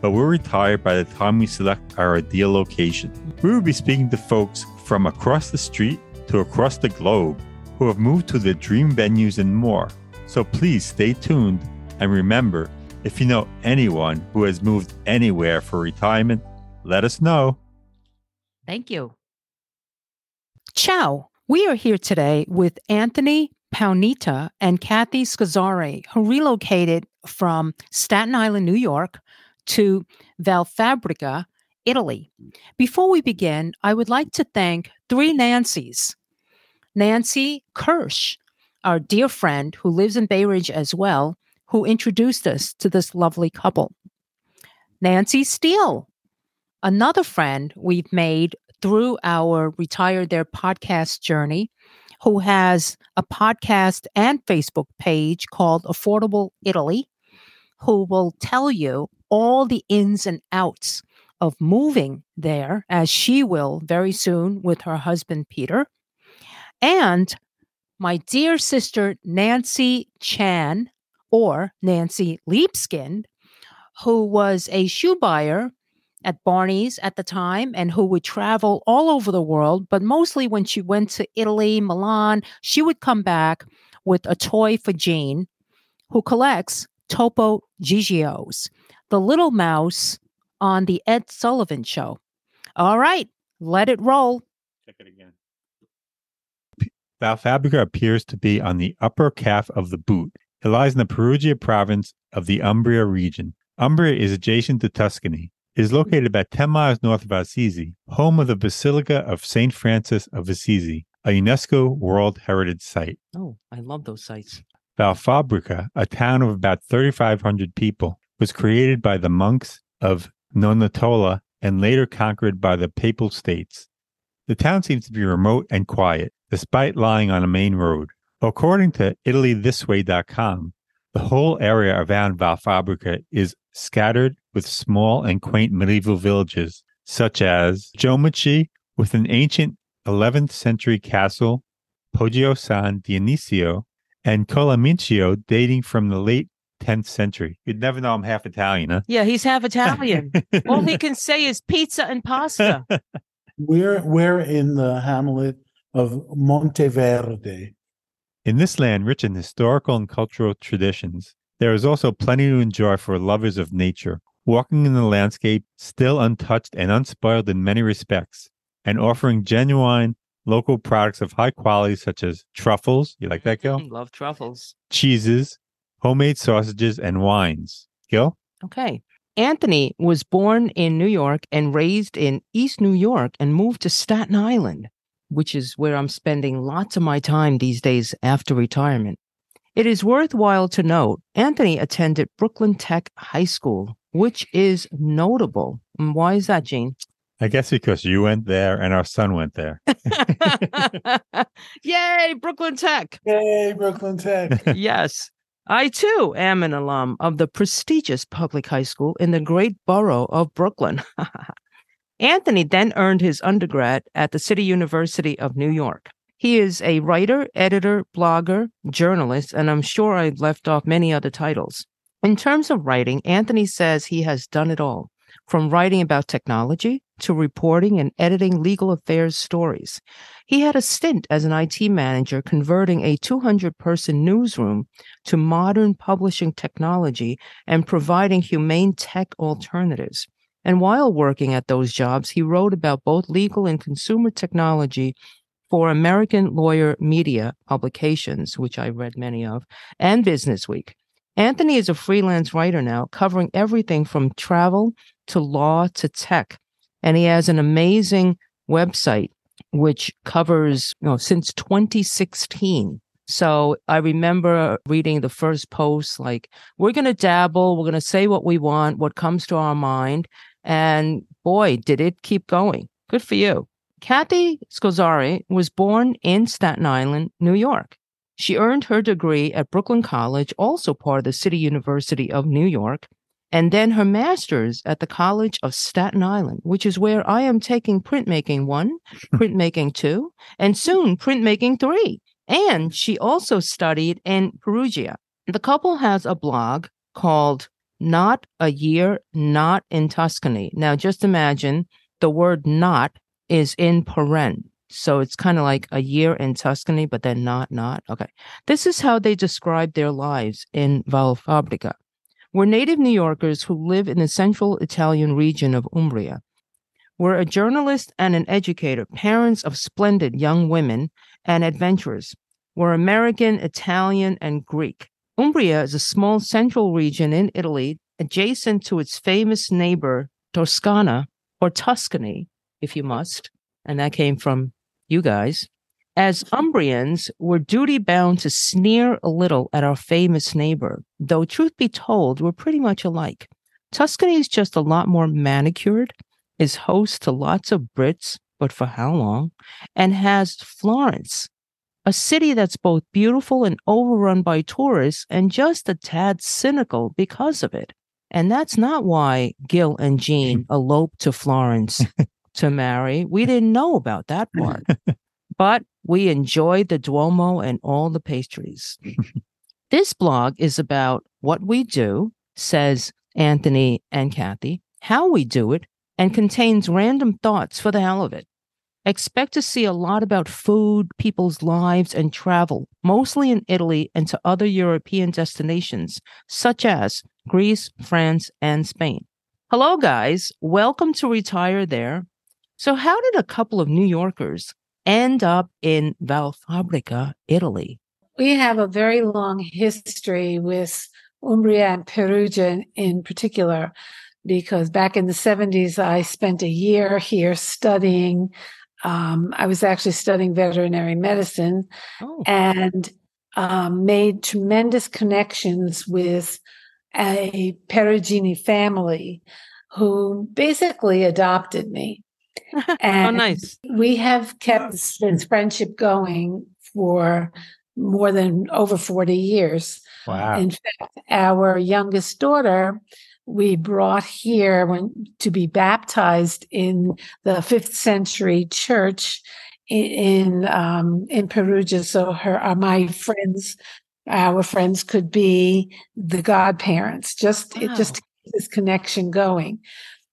but we're retired by the time we select our ideal location. We will be speaking to folks from across the street to across the globe who have moved to their dream venues and more. So please stay tuned and remember if you know anyone who has moved anywhere for retirement, let us know. Thank you. Ciao. We are here today with Anthony Paonita and Kathy Scozzare, who relocated from Staten Island, New York to Valfabbrica, Italy. Before we begin, I would like to thank three Nancys. Nancy Kirsch, our dear friend who lives in Bay Ridge as well, who introduced us to this lovely couple. Nancy Steele, another friend we've made through our Retire There podcast journey, who has a podcast and Facebook page called Affordable Italy, who will tell you all the ins and outs of moving there, as she will very soon with her husband, Peter. And my dear sister, Nancy Chan, or Nancy Leapskin, who was a shoe buyer at Barney's at the time and who would travel all over the world. But mostly when she went to Italy, Milan, she would come back with a toy for Gene, who collects Topo Gigios the little mouse on the Ed Sullivan show. All right, let it roll. Check it again. Valfabbrica appears to be on the upper calf of the boot. It lies in the Perugia province of the Umbria region. Umbria is adjacent to Tuscany. It is located about 10 miles north of Assisi, home of the Basilica of St. Francis of Assisi, a UNESCO World Heritage Site. Oh, I love those sites. Valfabbrica, a town of about 3,500 people, was created by the monks of Nonantola and later conquered by the Papal States. The town seems to be remote and quiet, despite lying on a main road. According to ItalyThisWay.com, the whole area around Valfabbrica is scattered with small and quaint medieval villages, such as Giomaci, with an ancient 11th century castle, Poggio San Dionisio, and Colamincio dating from the late 10th century. You'd never know I'm half Italian, huh? Yeah, he's half Italian. All he can say is pizza and pasta. We're we're in the hamlet of Monteverde. In this land rich in historical and cultural traditions, there is also plenty to enjoy for lovers of nature, walking in the landscape still untouched and unspoiled in many respects, and offering genuine local products of high quality such as truffles. You like that, mm-hmm. Gil? Love truffles. Cheeses, homemade sausages, and wines. Gil? Okay. Anthony was born in New York and raised in East New York and moved to Staten Island. which is where I'm spending lots of my time these days after retirement. It is worthwhile to note Anthony attended Brooklyn Tech High School, which is notable. And why is that, Gene? I guess because you went there and our son went there. Yay, Brooklyn Tech. Yay, Brooklyn Tech. yes. I too am an alum of the prestigious public high school in the great borough of Brooklyn. Anthony then earned his undergrad at the City University of New York. He is a writer, editor, blogger, journalist, and I'm sure I left off many other titles. In terms of writing, Anthony says he has done it all from writing about technology to reporting and editing legal affairs stories. He had a stint as an IT manager converting a 200 person newsroom to modern publishing technology and providing humane tech alternatives. And while working at those jobs, he wrote about both legal and consumer technology for American Lawyer Media publications, which I read many of, and Business Week. Anthony is a freelance writer now, covering everything from travel to law to tech. And he has an amazing website which covers, you know, since 2016. So I remember reading the first post like, we're going to dabble, we're going to say what we want, what comes to our mind. And boy, did it keep going. Good for you. Kathy Scozzare was born in Staten Island, New York. She earned her degree at Brooklyn College, also part of the City University of New York, and then her master's at the College of Staten Island, which is where I am taking printmaking one, printmaking two, and soon printmaking three. And she also studied in Perugia. The couple has a blog called Not a Year Not in Tuscany. Now, just imagine the word not is in paren. So it's kind of like a year in Tuscany, but then not, not. Okay. This is how they describe their lives in Valfabbrica. We're native New Yorkers who live in the central Italian region of Umbria. We're a journalist and an educator, parents of splendid young women and adventurers. We're American, Italian, and Greek. Umbria is a small central region in Italy adjacent to its famous neighbor, Toscana, or Tuscany, if you must. And that came from you guys. As Umbrians, we're duty bound to sneer a little at our famous neighbor, though truth be told, we're pretty much alike. Tuscany is just a lot more manicured, is host to lots of Brits, but for how long? And has Florence, a city that's both beautiful and overrun by tourists and just a tad cynical because of it. And that's not why Gil and Gene eloped to Florence to marry. We didn't know about that part. but we enjoyed the Duomo and all the pastries. this blog is about what we do, says Anthony and Kathy, how we do it, and contains random thoughts for the hell of it. Expect to see a lot about food, people's lives, and travel, mostly in Italy and to other European destinations, such as Greece, France, and Spain. Hello, guys. Welcome to Retire There. So, how did a couple of New Yorkers end up in Valfabbrica, Italy? We have a very long history with Umbria and Perugia in particular, because back in the 70s, I spent a year here studying. Um, I was actually studying veterinary medicine oh. and um, made tremendous connections with a Perugini family who basically adopted me. Oh, and oh, nice. We have kept this friendship going for more than over 40 years. Wow. In fact, our youngest daughter, we brought here when, to be baptized in the fifth century church in in, um, in Perugia. So her, uh, my friends, our friends could be the godparents. Just wow. it just this connection going.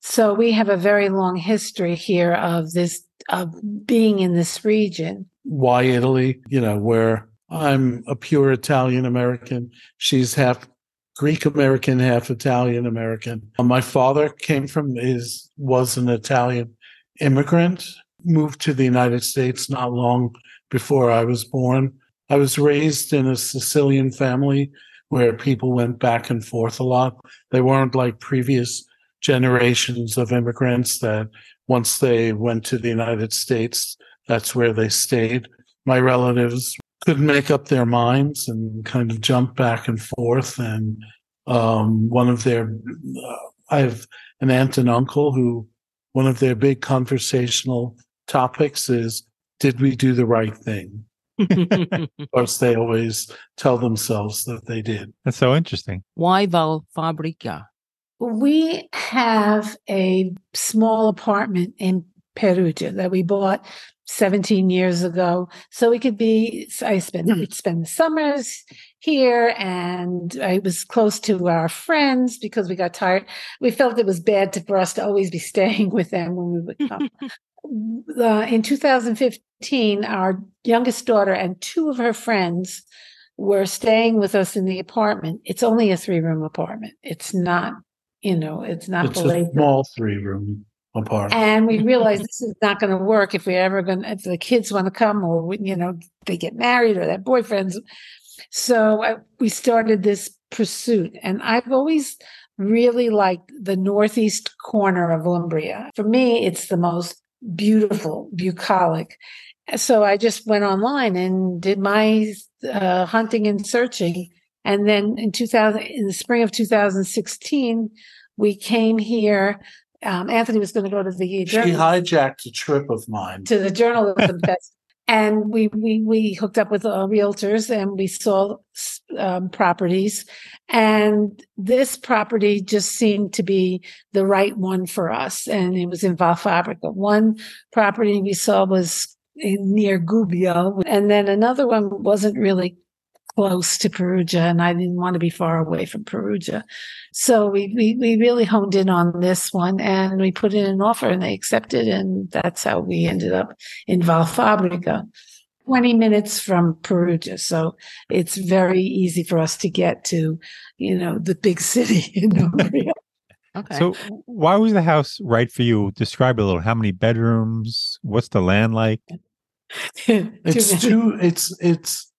So we have a very long history here of this of being in this region. Why Italy? You know, where I'm a pure Italian American. She's half Greek American, half Italian American. My father came from is was an Italian immigrant, moved to the United States not long before I was born. I was raised in a Sicilian family where people went back and forth a lot. They weren't like previous generations of immigrants that once they went to the United States, that's where they stayed. My relatives couldn't make up their minds and kind of jumped back and forth. And um, one of their, uh, I have an aunt and uncle who, one of their big conversational topics is, did we do the right thing? of course, they always tell themselves that they did. That's so interesting. Why Valfabbrica? We have a small apartment in Perugia that we bought 17 years ago. So we could be, I spend, we'd spend the summers here and I was close to our friends because we got tired. We felt it was bad to, for us to always be staying with them when we would come. uh, in 2015, our youngest daughter and two of her friends were staying with us in the apartment. It's only a three room apartment. It's not, you know, it's not It's a small three room apartment. and we realized this is not going to work if we're ever going to, if the kids want to come or, you know, they get married or their boyfriends. So I, we started this pursuit. And I've always really liked the northeast corner of Umbria. For me, it's the most beautiful, bucolic. So I just went online and did my uh, hunting and searching. And then in 2000, in the spring of 2016, we came here um, Anthony was going to go to the she hijacked a trip of mine. to the journalism fest, and we we we hooked up with uh, realtors and we saw um, properties, and this property just seemed to be the right one for us, and it was in Valfabbrica. One property we saw was in, near Gubbio, and then another one wasn't really close to Perugia and I didn't want to be far away from Perugia. So we, we, we really honed in on this one and we put in an offer and they accepted. And that's how we ended up in Valfabbrica, 20 minutes from Perugia. So it's very easy for us to get to, you know, the big city in Umbria. Okay. So, why was the house right for you? Describe it a little. How many bedrooms? What's the land like? it's two it's it's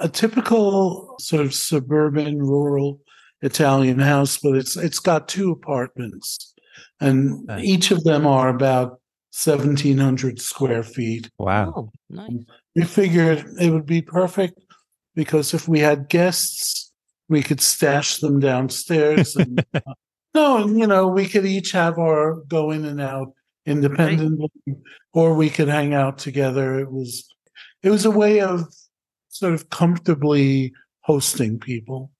a typical sort of suburban rural Italian house, but it's it's got two apartments, and Nice. each of them are about seventeen hundred square feet. Wow. Oh, nice. We figured it would be perfect because if we had guests, we could stash them downstairs. And, uh, no, and you know, we could each have our go in and out independently, or we could hang out together. It was, it was a way of sort of comfortably hosting people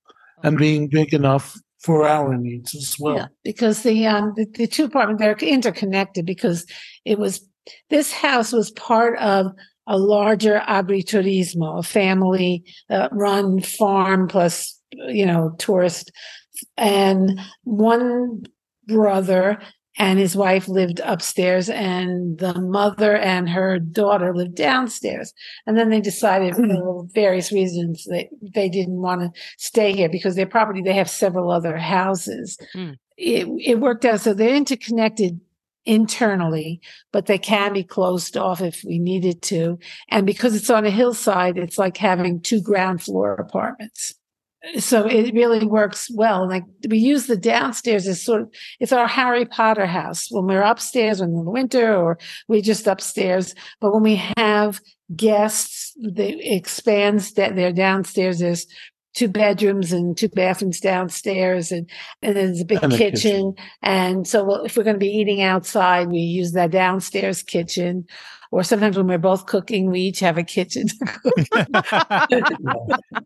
and being big enough for our needs as well. Yeah, because the um the, the two apartments they're interconnected because it was this house was part of a larger agriturismo, a family uh, run farm plus you know tourist, and one brother and his wife lived upstairs and the mother and her daughter lived downstairs. And then they decided for various reasons that they didn't want to stay here because their property they have several other houses. Mm. it, it worked out so they're interconnected internally but they can be closed off if we needed to. And because it's on a hillside it's like having two ground floor apartments so it really works well. Like we use the downstairs as sort of it's our Harry Potter house when we're upstairs when in the winter or we're just upstairs. But when we have guests, they expands that their downstairs. is two bedrooms and two bathrooms downstairs and, and there's a big kitchen. kitchen. And so well, if we're going to be eating outside, we use that downstairs kitchen. Or sometimes when we're both cooking, we each have a kitchen.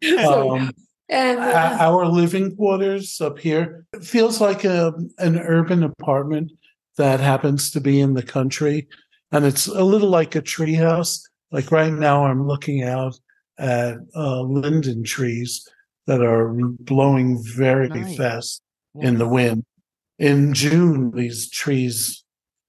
So- Um, and uh, our living quarters up here feels like a an urban apartment that happens to be in the country. And it's a little like a treehouse. Like right now i'm looking out at uh, linden trees that are blowing very Nice. fast in the wind. In june these trees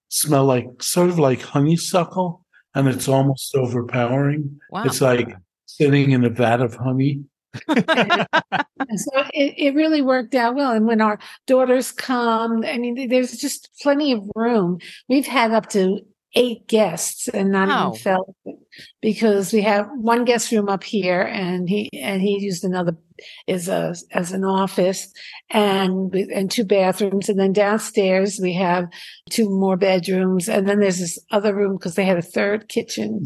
smell like sort of like honeysuckle and it's almost overpowering. Wow. it's like sitting in a vat of honey so it, it really worked out well. And when our daughters come, I mean, there's just plenty of room. We've had up to eight guests and not Wow. even felt because we have one guest room up here and he and he used another is a as an office and and two bathrooms and then downstairs we have two more bedrooms and then there's this other room because they had a third kitchen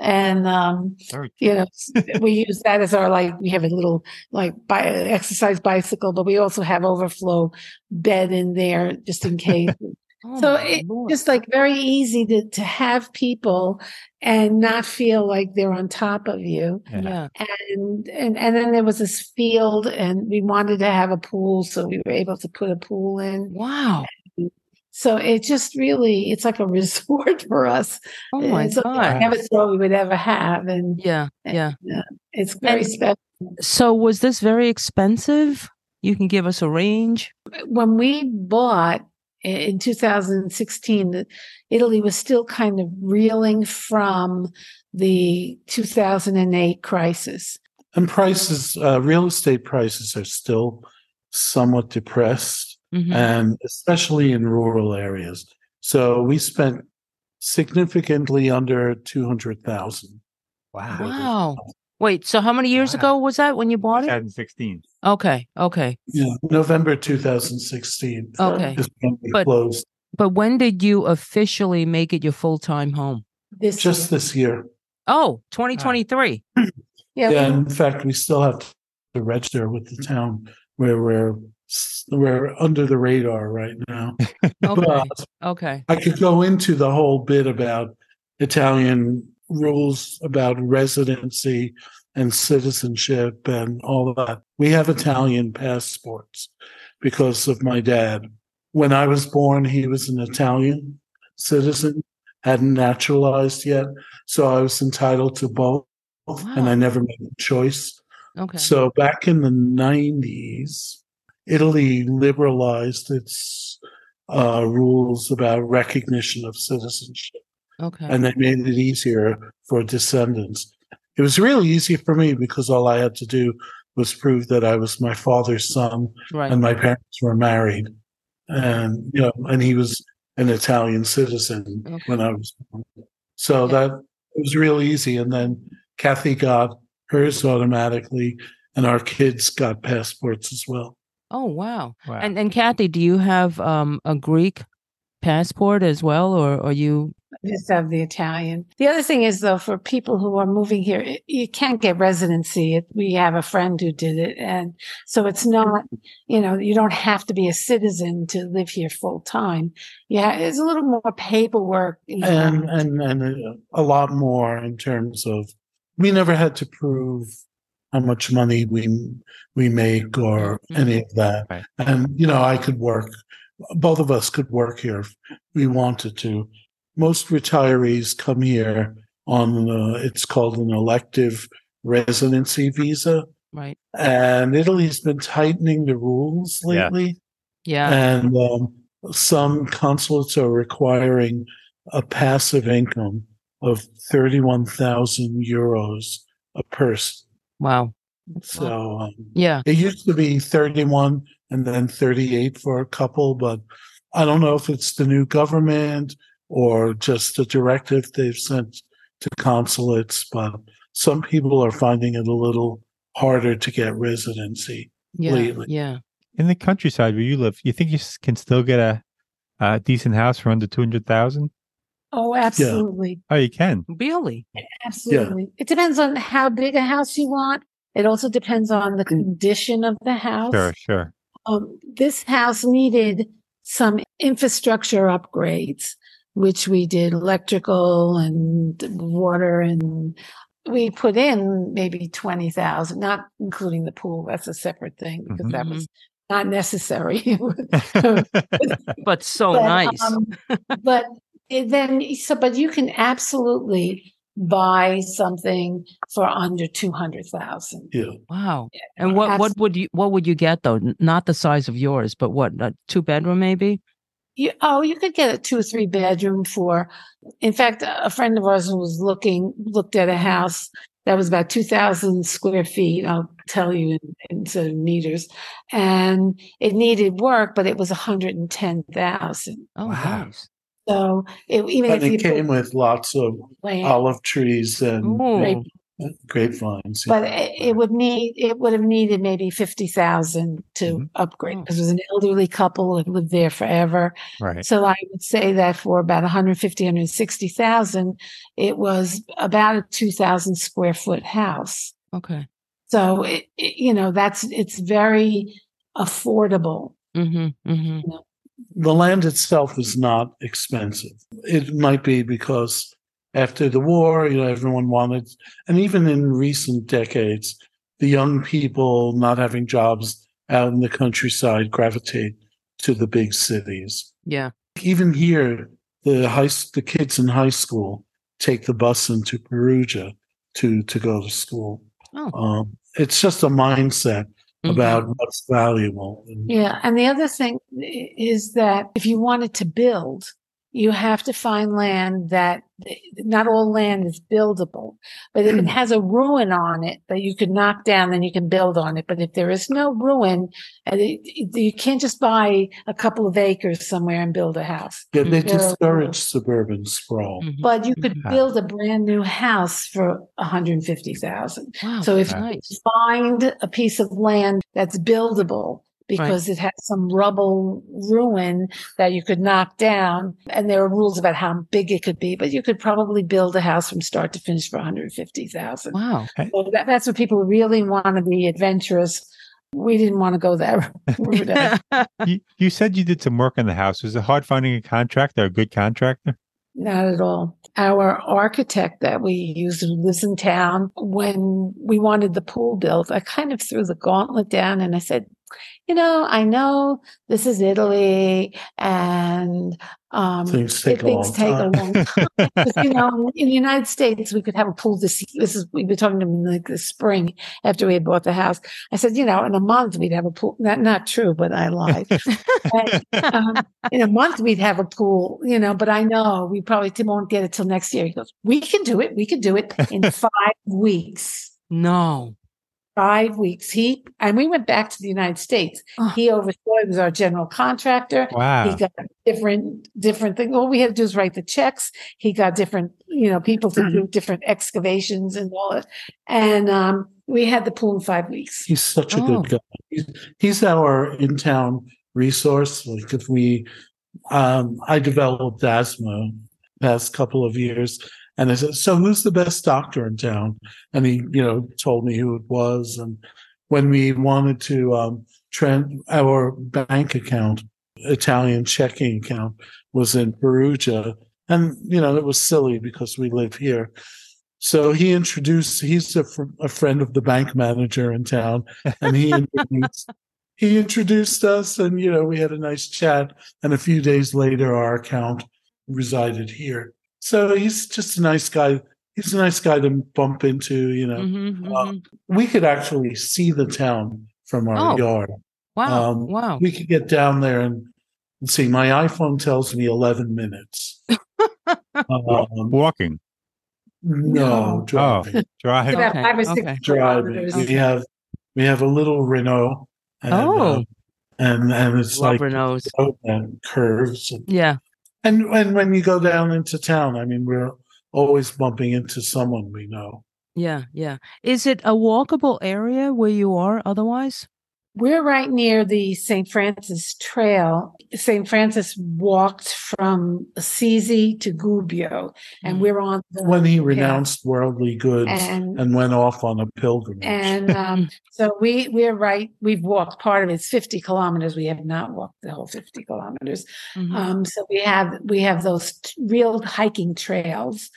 and um Very you know we use that as our like we have a little like bi- exercise bicycle but we also have overflow bed in there just in case Oh, so my it, Lord. just like very easy to, to have people and not feel like they're on top of you yeah. and and and then there was this field and we wanted to have a pool so we were able to put a pool in Wow. So it just really it's like a resort for us Oh eh, my It's God. i never thought we would ever have and Yeah. Yeah. Uh, it's very And- special So was this very expensive? You can give us a range. Uh, when we bought in 2016, Italy was still kind of reeling from the 2008 crisis. And prices, uh, real estate prices are still somewhat depressed, Mhm. and especially in rural areas. So we spent significantly under two hundred thousand. wow. Wow. Wait, so how many years Wow. ago was that when you bought it? 2016. Okay. Okay. Yeah, November two thousand sixteen. Okay. Is when we But- closed But when did you officially make it your full time home? This just this year. Oh, 2023. yeah, Yeah, in fact, we still have to register with the town where we're we're under the radar right now. Okay. Okay. I could go into the whole bit about Italian rules about residency and citizenship and all of that. We have Italian passports because of my dad. When I was born, he was an Italian citizen, hadn't naturalized yet. So I was entitled to both, and I never made a choice. Okay. So back in the 90s, Italy liberalized its uh, rules about recognition of citizenship, Okay. and they made it easier for descendants. It was really easy for me because all I had to do was prove that I was my father's son Right. and my parents were married, and you know, and he was an Italian citizen Okay. when I was born. So Yeah. that it was real easy. And then Kathy got hers automatically, and our kids got passports as well. Oh, wow. Wow. And and Kathy, do you have um a Greek passport as well, or are you? just have the Italian. The other thing is, though, for people who are moving here, it- you can't get residency. It- We have a friend who did it. And so it's not, you know, you don't have to be a citizen to live here full time. Yeah, it's a little more paperwork. And and and a, a lot more in terms of we never had to prove how much money we we make or Mhm. any of that. Right. And you know, I could work. Both of us could work here if we wanted to. Most retirees come here on uh, it's called an elective residency visa, Right. and Italy's been tightening the rules Yeah. lately. Yeah. And um, some consulates are requiring a passive income of 31,000 euros a person. Wow. So um, Yeah. it used to be 31 and then 38 for a couple, but I don't know if it's the new government or just a directive they've sent to consulates, but some people are finding it a little harder to get residency. Yeah. lately. Yeah. In the countryside where you live, you think you can still get a, a decent house for under 200,000? Oh, absolutely. Oh, you can. Really? Absolutely. It depends on how big a house you want. It also depends on the condition of the house. Sure, sure. um, this house needed some infrastructure upgrades, which we did electrical and water, and we put in maybe 20,000, not including the pool. That's a separate thing because that was not necessary. But so But, nice. um, but it Eh, then, so, but you can absolutely buy something for under 200,000. Yeah. wow. And what what would you what would you get though? Not the size of yours, but what? A two bedroom maybe? You, oh, you could get a two or three bedroom for, in fact, a friend of ours was looking, looked at a house that was about 2,000 square feet. I'll tell you in, instead of meters. And it needed work, but it was 110,000. Oh, Wow. nice. So it, even And if it you came put with lots of land, olive trees and Ooh. Grape- grapevines. but it, it would need it would have needed maybe fifty thousand to Mhm. upgrade Oh. because it was an elderly couple that lived there forever. Right. So I would say that for about 150, 160,000, it was about a 2,000 square foot house. Okay. So it, it- you know, that's, it's very affordable. Mm-hmm. Mm-hmm. The land itself is not expensive. It might be because after the war, you know, everyone wanted, and even in recent decades, the young people not having jobs out in the countryside gravitate to the big cities. Yeah. Even here, the high, the kids in high school take the bus into Perugia to to go to school. Oh. Um, it's just a mindset Mhm. about what's valuable. Yeah. And the other thing is that if you wanted to build, you have to find land that not all land is buildable, but if it hmm. has a ruin on it that you could knock down, then you can build on it. But if there is no ruin, and it, it- you can't just buy a couple of acres somewhere and build a house. Yeah, they Yeah. discourage suburban sprawl. Mhm. But you could build a brand new house for 150,000. Wow. So if that's you find a piece of land that's buildable because it had some rubble ruin that you could knock down, and there are rules about how big it could be, but you could probably build a house from start to finish for 150,000. Wow. So that, that's what people really want to be adventurous. We didn't want to go there. you, you said you did some work on the house. Was it hard finding a contractor, a good contractor? Not at all. Our architect that we used who lives in town, when we wanted the pool built, I kind of threw the gauntlet down and I said, you know, I know this is Italy and um, Things take it- a long take time. a long time. 'Cause, you know, in the United States, we could have a pool this. This is we were talking to him like the spring after we had bought the house. I said, you know, in a month we'd have a pool. Not not true, but I lied. And, um, in a month we'd have a pool, you know. But I know we probably won't get it till next year. He goes, we can do it. We can do it in five weeks. no. Five weeks. He and we went back to the United States. Oh. He oversaw. He was our general contractor. Wow. He got different different things. All we had to do is write the checks. He got different, you know, people to do different excavations and all that. And um, we had the pool in five weeks. He's such a Oh. good guy. He's, he's our in town resource. Like if we, um, I developed asthma past couple of years, and I said, "So who's the best doctor in town?" And he, you know, told me who it was. And when we wanted to um, trans our bank account, Italian checking account, was in Perugia, and you know it was silly because we live here. So he introduced. He's a, fr- a friend of the bank manager in town, and he introduced, he introduced us, and you know we had a nice chat. And a few days later, our account resided here. So he's just a nice guy. He's a nice guy to bump into. You know, Mhm, Uh, mhm. we could actually see the town from our Oh. yard. Wow. um, wow. We could get down there and, and see. My iPhone tells me eleven minutes. Um, Walking, no, No. driving. drive. About Okay, five or six okay. driving. kilometers. We have we have a little Renault. And, Oh. uh, and and it's like Rubber nose. road and curves and, Yeah. And and when you go down into town, I mean, we're always bumping into someone we know. Yeah. Yeah. Is it a walkable area where you are otherwise? We're right near the St. Francis Trail. St. Francis walked from Assisi to Gubbio, and Mhm. we're on the When he yeah. renounced worldly goods and and went off on a pilgrimage. and um, so we we're right. We've walked part of it. It's fifty kilometers. We have not walked the whole fifty kilometers. Mhm. Um, so we have we have those t- real hiking trails.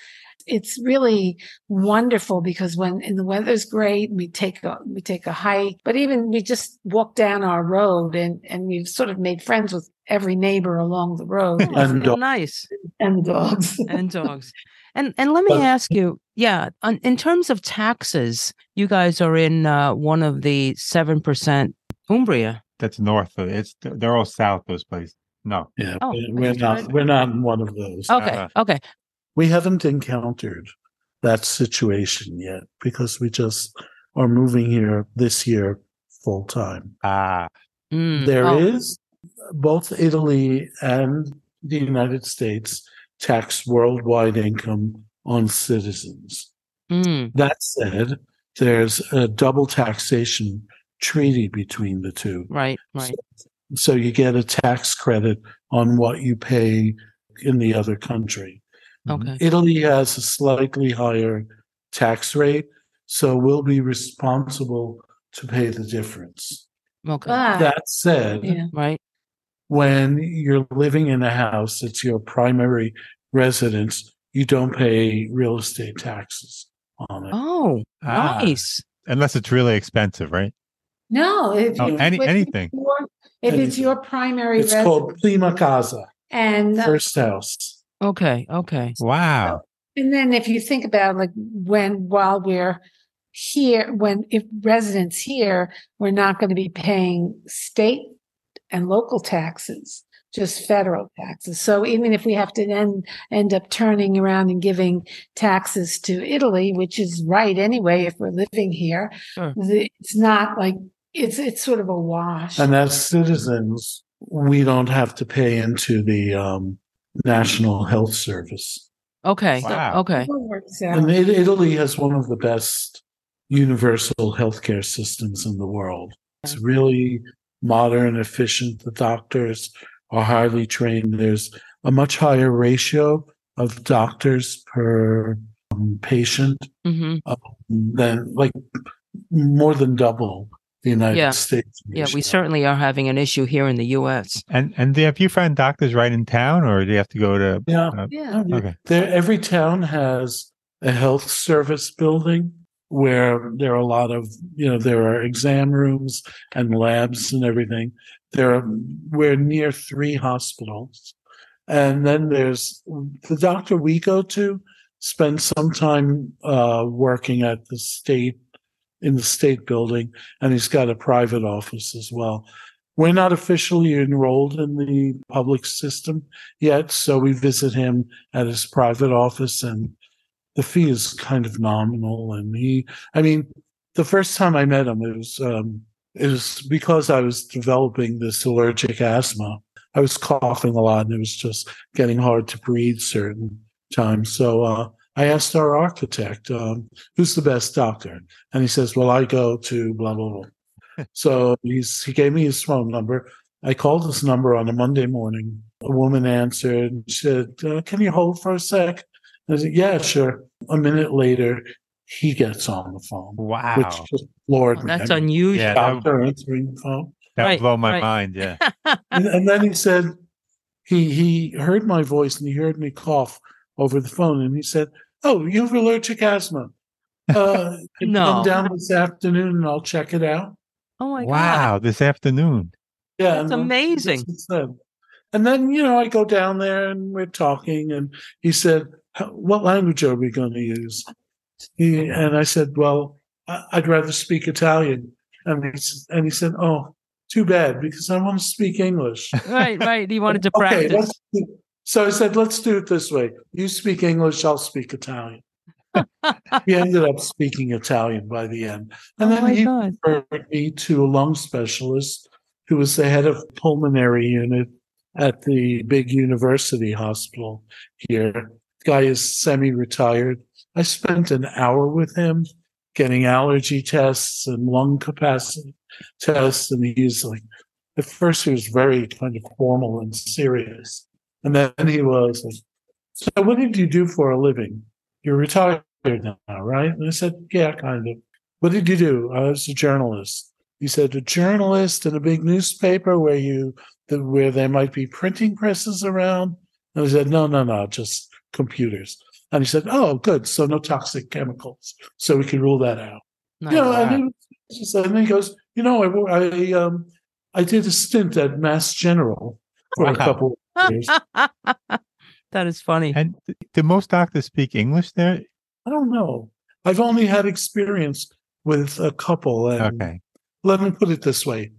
It's really wonderful because when and the weather's great, we take a we take a hike, but even we just walk down our road and and we've sort of made friends with every neighbor along the road Oh, And oh, dog- nice. and dogs. and dogs. And and let me ask you, yeah, on, in terms of taxes, you guys are in uh, one of the seven percent Umbria. That's north. of It's they're all south. Those places. No. yeah, Oh, we- I we're not we're not in one of those. Okay, Uh-uh. okay, we haven't encountered that situation yet because we just are moving here this year full time. Ah. Mm, There oh, is both Italy and the United States tax worldwide income on citizens. Mm, That said, there's a double taxation treaty between the two. right, right. So you get a tax credit on what you pay in the other country. Okay. Italy has a slightly higher tax rate, so we'll be responsible to pay the difference. Okay. Ah, That said, yeah. Right. when you're living in a house, that's your primary residence, you don't pay real estate taxes on it. Oh, Ah. nice. Unless it's really expensive, right? No, if Oh, you any- if anything. your- if it's your primary It's residence called prima casa, and first house. Okay. Okay. Wow. And then if you think about like when while we're here, when if residents here, we're not going to be paying state and local taxes, just federal taxes. So even if we have to then end up turning around and giving taxes to Italy, which is right anyway, if we're living here, Sure. it's not like it's it's sort of a wash. And as citizens, we don't have to pay into the um, National Health Service. Okay. Wow. Okay. It works out. And it, Italy has one of the best universal healthcare systems in the world. It's really modern, efficient. The doctors are highly trained. There's a much higher ratio of doctors per um, patient hmm than like more than double the United Yeah. States. Yeah, we certainly are having an issue here in the U.S. And and do you find doctors right in town, or do you have to go to? Yeah. Uh, yeah. okay. There, every town has a health service building where there are a lot of, you know, there are exam rooms and labs and everything. There are, we're near three hospitals. And then there's the doctor we go to spends some time, uh, working at the state, in the state building, and he's got a private office as well. We're not officially enrolled in the public system yet, so we visit him at his private office and the fee is kind of nominal and he i mean the first time i met him it was um it was because i was developing this allergic asthma i was coughing a lot and it was just getting hard to breathe certain times so uh i asked our architect um who's the best doctor and he says well i go to blah blah blah so he's he gave me his phone number i called his number on a monday morning a woman answered and said uh, can you hold for a sec And I said, yeah, sure. A minute later, he gets on the phone, Wow. which just floored me. That's I mean, unusual. Yeah, that would, doctor answering the phone. that Right, blow my right. mind. Yeah. And, and then he said, he, he heard my voice and he heard me cough over the phone. And he said, Oh, you have allergic asthma. Uh, No. Come down this afternoon and I'll check it out. Oh my God. wow. This afternoon. Yeah. That's and amazing. that's what he said. And then, you know, I go down there and we're talking, and he said, What language are we going to use? He, and I said, Well, I- I'd rather speak Italian. And he, and he said, Oh, too bad, because I want to speak English. Right, right. He wanted to okay, practice. let's do, so I said, Let's do it this way. You speak English, I'll speak Italian. he ended up speaking Italian by the end. oh And then my he God. referred me to a lung specialist who was the head of pulmonary unit at the big university hospital here. Guy is semi-retired. I spent an hour with him getting allergy tests and lung capacity tests. And he's like, at first he was very kind of formal and serious. And then he was like, so what did you do for a living? You're retired now, right? And I said, yeah, kind of. What did you do? I was a journalist. He said, a journalist in a big newspaper where you, the, where there might be printing presses around. And I said, no, no, no, just computers. And he said, oh, good. So no toxic chemicals. So we can rule that out. Nice. Yeah, wow. and, said- and he goes, you know, I, I, um, I did a stint at Mass General for Wow. a couple. that is funny. And th- do most doctors speak English there? I don't know. I've only had experience with a couple. And Okay. let me put it this way.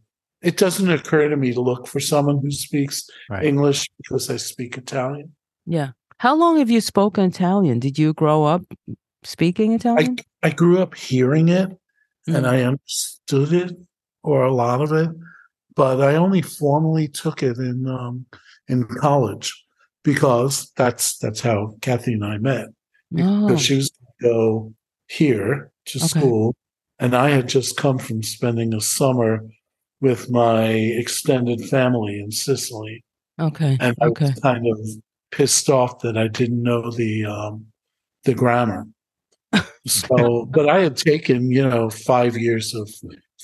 It doesn't occur to me to look for someone who speaks Right. English because I speak Italian. Yeah. How long have you spoken Italian? Did you grow up speaking Italian? I grew up hearing it and Mm. I understood it or a lot of it, but I only formally took it in um, in college. because that's that's how Kathy and I met. Oh, Because she was going to go here to Okay. school, and I had just come from spending a summer with my extended family in Sicily, okay. and I Okay. was kind of pissed off that I didn't know the um, the grammar. So, but I had taken you know five years of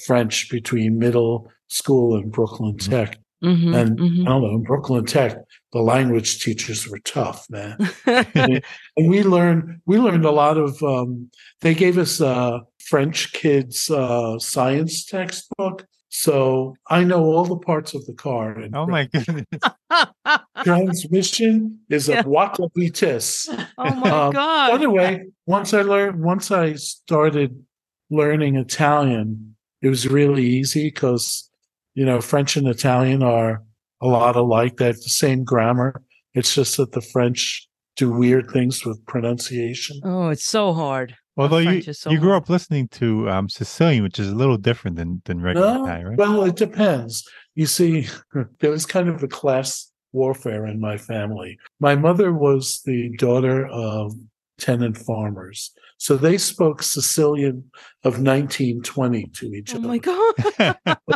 French between middle school and Brooklyn Tech, Mhm, and mhm. I don't know in Brooklyn Tech the language teachers were tough, man. and we learned we learned a lot of um, they gave us a french kids uh, science textbook so i know all the parts of the car and Oh my goodness. transmission is Yeah. a what vitesse oh my Um, god. anyway once i learned once i started learning italian it was really easy because you know french and italian are a lot alike they have the same grammar it's just that the french do weird things with pronunciation Oh, it's so hard. Although you, so you grew hard. up listening to um, Sicilian, which is a little different than, than regular No, Italian, right? Well, it depends. You see, there was kind of a class warfare in my family. My mother was the daughter of tenant farmers. So they spoke Sicilian of 1920 to each Oh other. my god.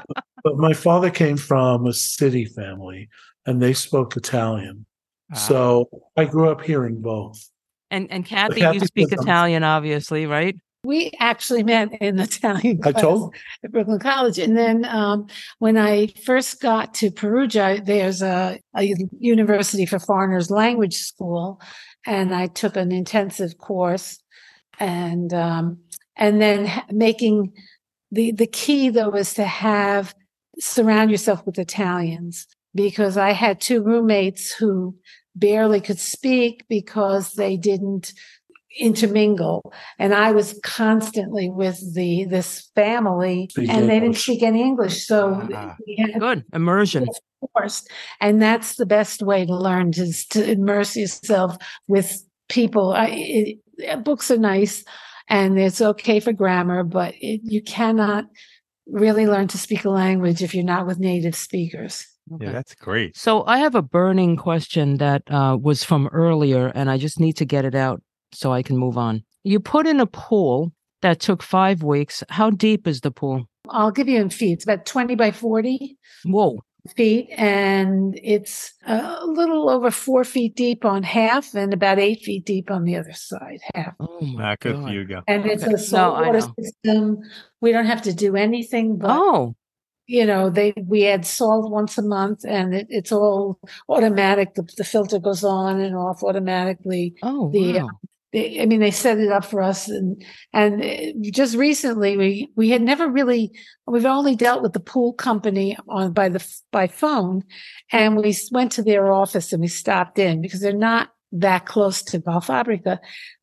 But my father came from a city family and they spoke Italian. Ah. So I grew up hearing both. And and Kathy, Kathy you speak says I'm- Italian, obviously, right? We actually met in Italian I told at Brooklyn College. And then um, when I first got to Perugia, there's a, a University for Foreigners language school, and I took an intensive course, and um, and then making the the key though was to have surround yourself with Italians because I had two roommates who barely could speak because they didn't intermingle and i was constantly with the this family Speak and they didn't English. speak any english so we had Good. Immersion. forced and that's the best way to learn is to immerse yourself with people I, it, books are nice and it's okay for grammar but it, you cannot really learn to speak a language if you're not with native speakers Yeah, Okay. that's great. So I have a burning question that uh, was from earlier, and I just need to get it out so I can move on. You put in a pool that took five weeks. How deep is the pool? i'll give you in feet it's about 20 by 40 Whoa. Feet and it's a little over four feet deep on half and about eight feet deep on the other side half Oh my Not God. you, go. and it's Okay. a saltwater know. system we don't have to do anything but Oh, you know they we add salt once a month and it, it's all automatic the, the filter goes on and off automatically oh, The, wow. They, I mean, they set it up for us, and and just recently we we had never really we've only dealt with the pool company on by the by phone, and we went to their office and we stopped in because they're not that close to Valfabbrica.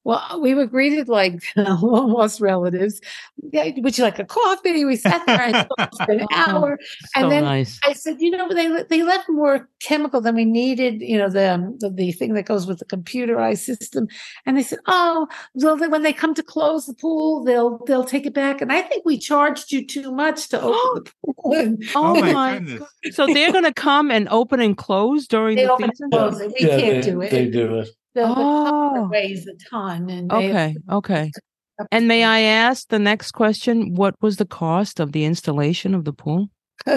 Well, we were greeted like almost relatives. Yeah, would you like a coffee? We sat there and talked for an hour, so and then nice. I said, you know, they they left more chemical than we needed. You know, the um, the, the thing that goes with the computerized system. And they said, oh, well, then when they come to close the pool, they'll they'll take it back. And I think we charged you too much to open the pool. And Oh, Oh my my. goodness. So they're going to come and open and close during they the open season? and close it. We Yeah, can't they, do it. They do it. The, the copper Oh. weighs a ton. And they- Okay. Okay. And may I ask the next question? What was the cost of the installation of the pool?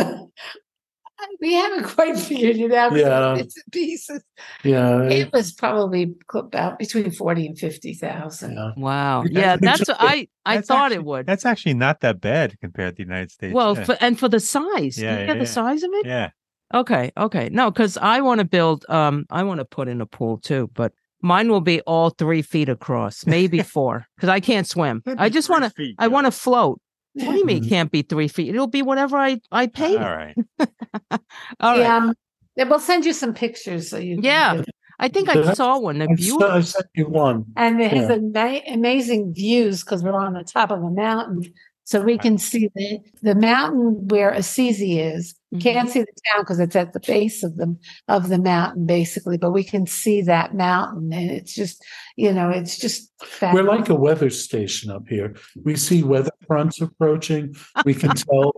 we haven't quite figured it out. Yeah. It's pieces. Yeah. it- It was probably about between forty and fifty thousand. yeah. Wow. Yeah, Yeah, that's okay. I I That's thought actually- it would. That's actually not that bad compared to the United States. Well, yeah. for, and for the size, Yeah, you yeah, get the size of it. yeah. Okay, okay. No, because I want to build. Um, I want to put in a pool too, but mine will be all three feet across, maybe four, because I can't swim. I just want to. I want to float. What do you mean? it Mhm. Can't be three feet. It'll be whatever I I pay. All it. right. All right. Yeah, um, yeah, we'll send you some pictures so you. Yeah. get- I think I That's- saw one. They're I beautiful. sent- you one. And it has Yeah. ama- amazing views because we're on the top of a mountain. So we can see the, the mountain where Assisi is. We Mhm. can't see the town because it's at the base of the of the mountain, basically, but we can see that mountain. And it's just, you know, it's just We're like a weather station up here. We see weather fronts approaching. We can tell,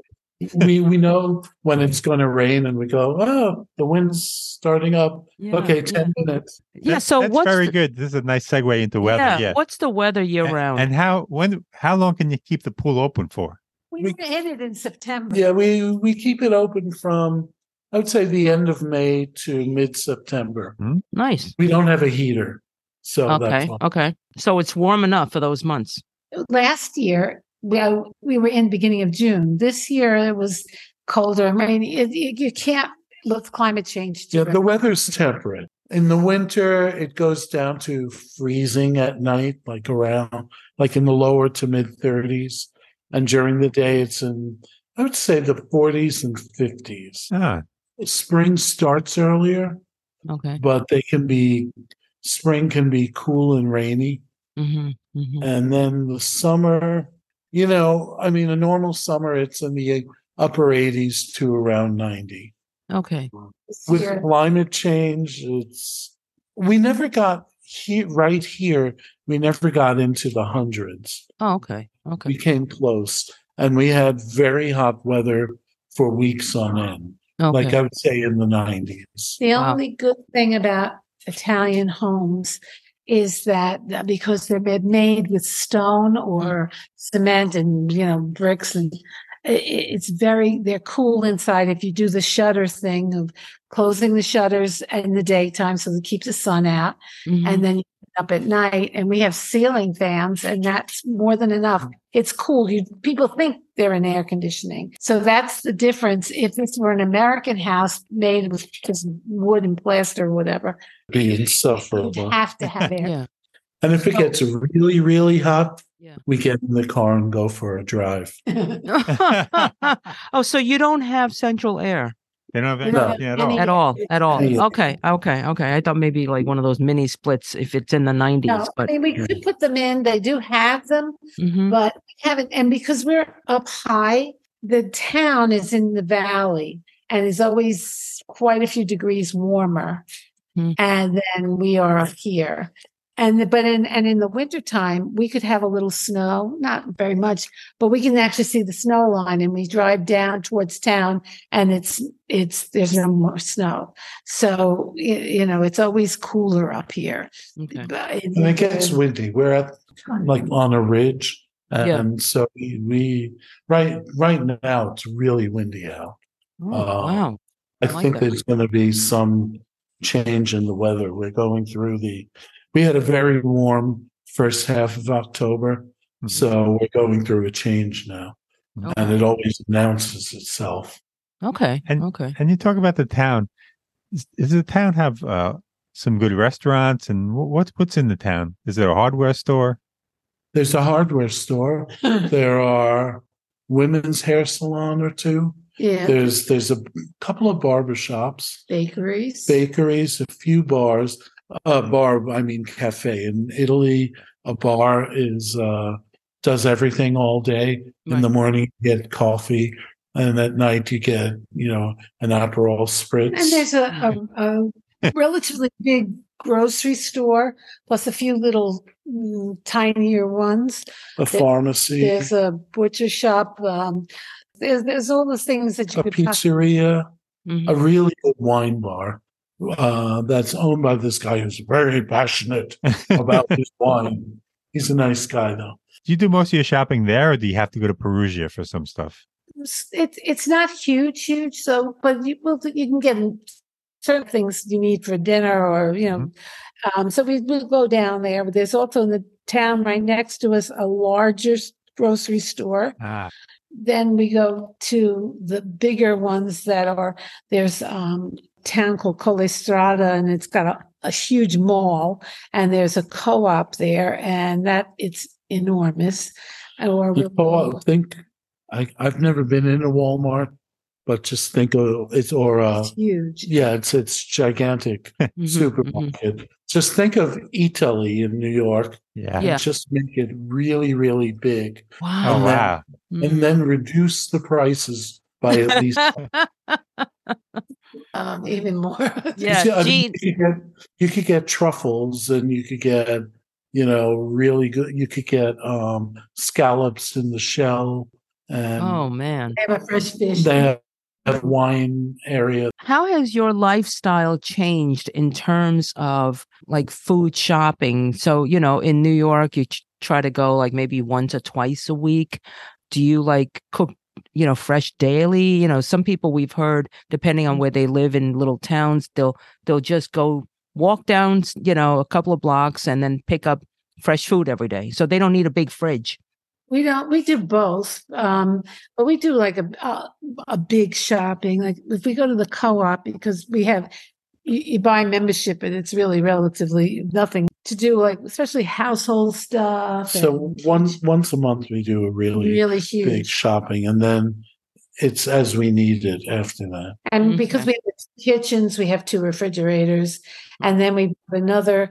we we know when it's going to rain, and we go, oh, the wind's starting up. Yeah, okay, yeah. ten minutes. Yeah. That- So that's what's very the, good. This is a nice segue into weather. yeah, Yeah. What's the weather year A- round? And how when how long can you keep the pool open for? We We- hit it in September. Yeah, we we keep it open from I would say the end of May to mid September. Hmm, nice. We don't have a heater, so Okay. that's. Okay. So it's warm enough for those months. Last year, we, we were in beginning of June. This year, it was colder I mean, It, you, you can't let climate change. Yeah, it. the weather's temperate. In the winter, it goes down to freezing at night, like around, like in the lower to mid 30s. And during the day, it's in, I would say, the 40s and 50s. Ah, Spring starts earlier, Okay. but they can be, spring can be cool and rainy. hmm hmm And then the summer, you know, I mean, a normal summer, it's in the upper 80s to around 90 Okay. With year- climate change it's we never got here right here we never got into the hundreds Oh, okay. Okay. we came close and we had very hot weather for weeks on end Okay. like i would say in the 90s The Wow. only good thing about Italian homes is that that because they're made- made with stone or cement and you know bricks and i- i- it's very they're cool inside if you do the shutter thing of closing the shutters in the daytime so they keep the sun out Mhm. and then you get up at night and we have ceiling fans and that's more than enough. It's cool. You people think they're in air conditioning. So that's the difference. If this were an american house made with just wood and plaster or whatever be you insufferable. have to have air. Yeah. and if it gets really really hot Yeah. we get in the car and go for a drive. Oh, so you don't have central air they don't have No. anything at all. at all, at all. Okay, okay, okay. I thought maybe like one of those mini splits if it's in the nineties, no, I but mean, we could put them in they do have them Mhm. but we haven't and because we're up high the town is in the valley and is always quite a few degrees warmer Hmm. and then we are up here and but in and in the wintertime we could have a little snow not very much but we can actually see the snow line and we drive down towards town and it's it's there's no more snow so you know it's always cooler up here okay. But in and it gets windy we're at like on a ridge Yeah. and so we, we right right now it's really windy out Oh, Uh, wow. i I like think that. there's going to be some change in the weather we're going through the we had a very warm first half of october Mhm. so we're going through a change now and it always announces itself Okay. And- okay. And you talk about the town. Is, does the town have uh, some good restaurants? And wh- what's what's in the town? Is there a hardware store? there's a hardware store there are women's hair salon or two yeah there's there's a couple of barber shops bakeries bakeries, a few bars. A bar, I mean cafe. In Italy, a bar is uh does everything all day. In the morning, you get coffee, and at night you get you know an Aperol spritz. And there's a, a, a relatively big grocery store, plus a few little mm, tinier ones. a pharmacy, There's a butcher shop. Um, there's there's all the things that you a could possibly. pizzeria, Mhm. a really good wine bar. Uh, that's owned by this guy who's very passionate about his wine. He's a nice guy, though. Do you do most of your shopping there, or do you have to go to Perugia for some stuff? It's it's not huge, huge. So, but you will you can get certain things you need for dinner, or you know. Um, so we will go down there. But there's also in the town right next to us a larger grocery store. Ah, then we go to the bigger ones that are there's um town called Collestrada and it's got a, a huge mall and there's a co-op there and that it's enormous or You we'll I think I, I've never been in a Walmart, but just think of it's or uh it's huge yeah, it's it's gigantic Mhm, mhm. supermarket. Just think of Eataly in New York yeah. Yeah. just make it really, really big Oh Wow. And then- wow. Mhm. and then reduce the prices by at least um, even more yeah, See, I mean, you could get you could get truffles and you could get you know really good you could get um scallops in the shell and Oh man. They have a fresh fish. they have a wine area. How has your lifestyle changed in terms of like food shopping? So, you know, in New York, you ch- try to go like maybe once or twice a week. Do you like cook, you know, fresh daily? You know, some people we've heard, depending on where they live in little towns, they'll they'll just go walk down, you know, a couple of blocks and then pick up fresh food every day. So they don't need a big fridge. We don't. We do both, um, but we do like a, a a big shopping. Like if we go to the co-op because we have you, you buy membership and it's really relatively nothing to do. Like especially household stuff. So once once a month we do a really, really big huge. shopping, and then it's as we need it after that. And because Okay. we have kitchens, we have two refrigerators, and then we have another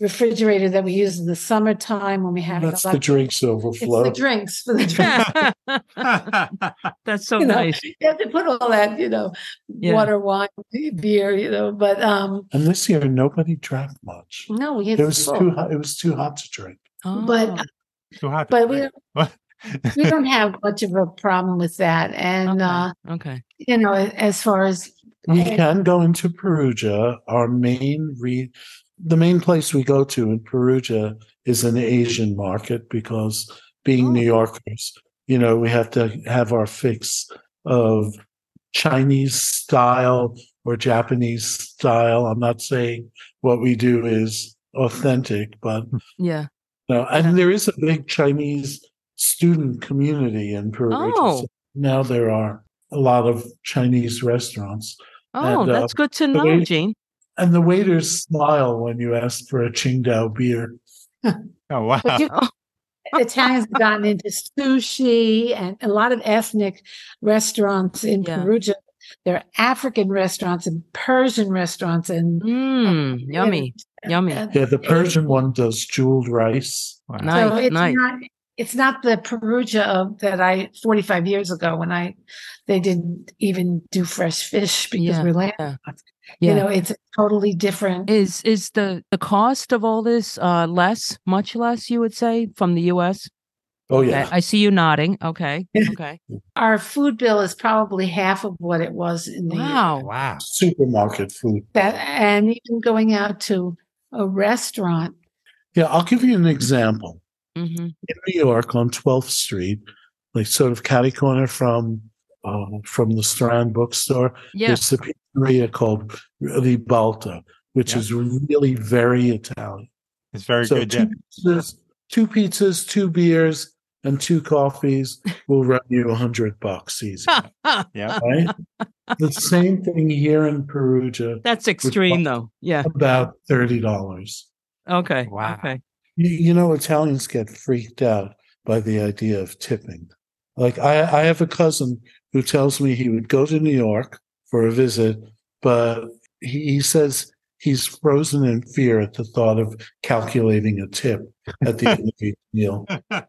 refrigerator that we use in the summertime when we have That's the of- drinks It's the drinks for the drinks. That's so You know, nice. you have to put all that, you know, Yeah. water, wine, beer, you know. But um, and this year nobody drank much. no, It was full. too hot. It was too hot to drink. But Oh, Too hot. to but we don't, we don't have much of a problem with that. And okay. uh, okay. you know, as far as We can go into Perugia. Our main re the main place we go to in Perugia is an Asian market because being Oh. New Yorkers, you know, we have to have our fix of Chinese style or Japanese style. I'm not saying what we do is authentic, but Yeah. no, and there is a big Chinese student community in Perugia. Oh. So now there are a lot of Chinese restaurants. Oh, And, uh, that's good to know, Gene. And the waiters smile when you ask for a Tsingtao beer. Oh wow. but you, Italians have gotten into sushi and a lot of ethnic restaurants in Yeah. Perugia. There are African restaurants and Persian restaurants and Mmm, yummy, yummy. and- Yeah, the Persian one does jeweled rice. Wow. Nice, so it's nice. not it's not the Perugia of that I 45 years ago when I they didn't even do fresh fish because Yeah, we're land. yeah. You know, it's totally different. Is is the the cost of all this uh less, much less, you would say, from the U.S.? Oh Okay, yeah. I see you nodding. Okay, okay. Our food bill is probably half of what it was in the Wow. Wow. Supermarket food. that and even going out to a restaurant Yeah, I'll give you an example. hmm In New York on 12th Street, like sort of catty corner from uh, from the Strand bookstore, Yeah. there's a pizzeria called Ribalta, which Yeah. is really very Italian. It's very so good. two Yeah. pizzas, two pizzas, two beers, and two coffees will run you a hundred bucks easy. Yeah. right? the same thing here in Perugia, That's extreme, though. Yeah. about thirty dollars. Okay. Wow. Okay. You, you know, Italians get freaked out by the idea of tipping. Like I, I have a cousin who tells me he would go to New York for a visit, but he, he says he's frozen in fear at the thought of calculating a tip at the end of each meal.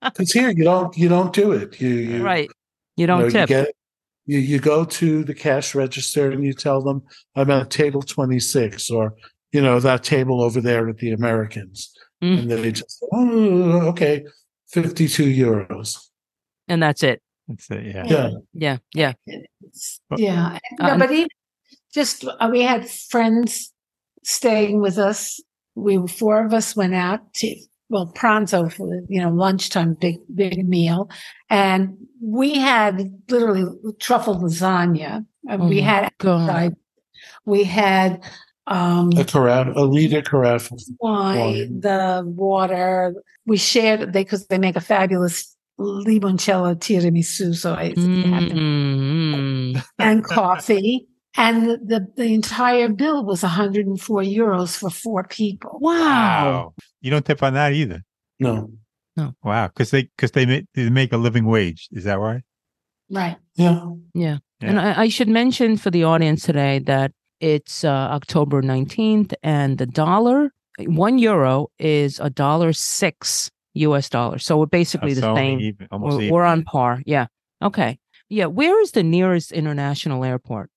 Because here you don't you don't do it. You, you Right. You don't know, tip. You, get, you you go to the cash register and you tell them I'm at table 26 or you know that table over there at the Americans, Mm. and they just oh okay, 52 euros. and that's it. That's it. Yeah. Yeah, Yeah. Yeah. It's- yeah uh, no, but even just uh, we had friends staying with us we four of us went out to well pronto for you know lunchtime big big meal and we had literally truffle lasagna and Oh we had God. we had um a carafe, a liter carafe. of wine, wine. the water. We shared they because they make a fabulous limoncello tiramisu. So I Mm, and coffee. And the, the, the entire bill was 104 euros for four people. Wow. Wow. You don't tip on that either. No. No, Wow. Because they because they make they make a living wage. Is that right? Right. yeah, Yeah. Yeah. And I, I should mention for the audience today that it's uh, October 19th and the dollar, one euro is a dollar six US dollars. So we're basically That's the same. even- We're, even. we're on par. Yeah. Okay. Yeah. Where is the nearest international airport?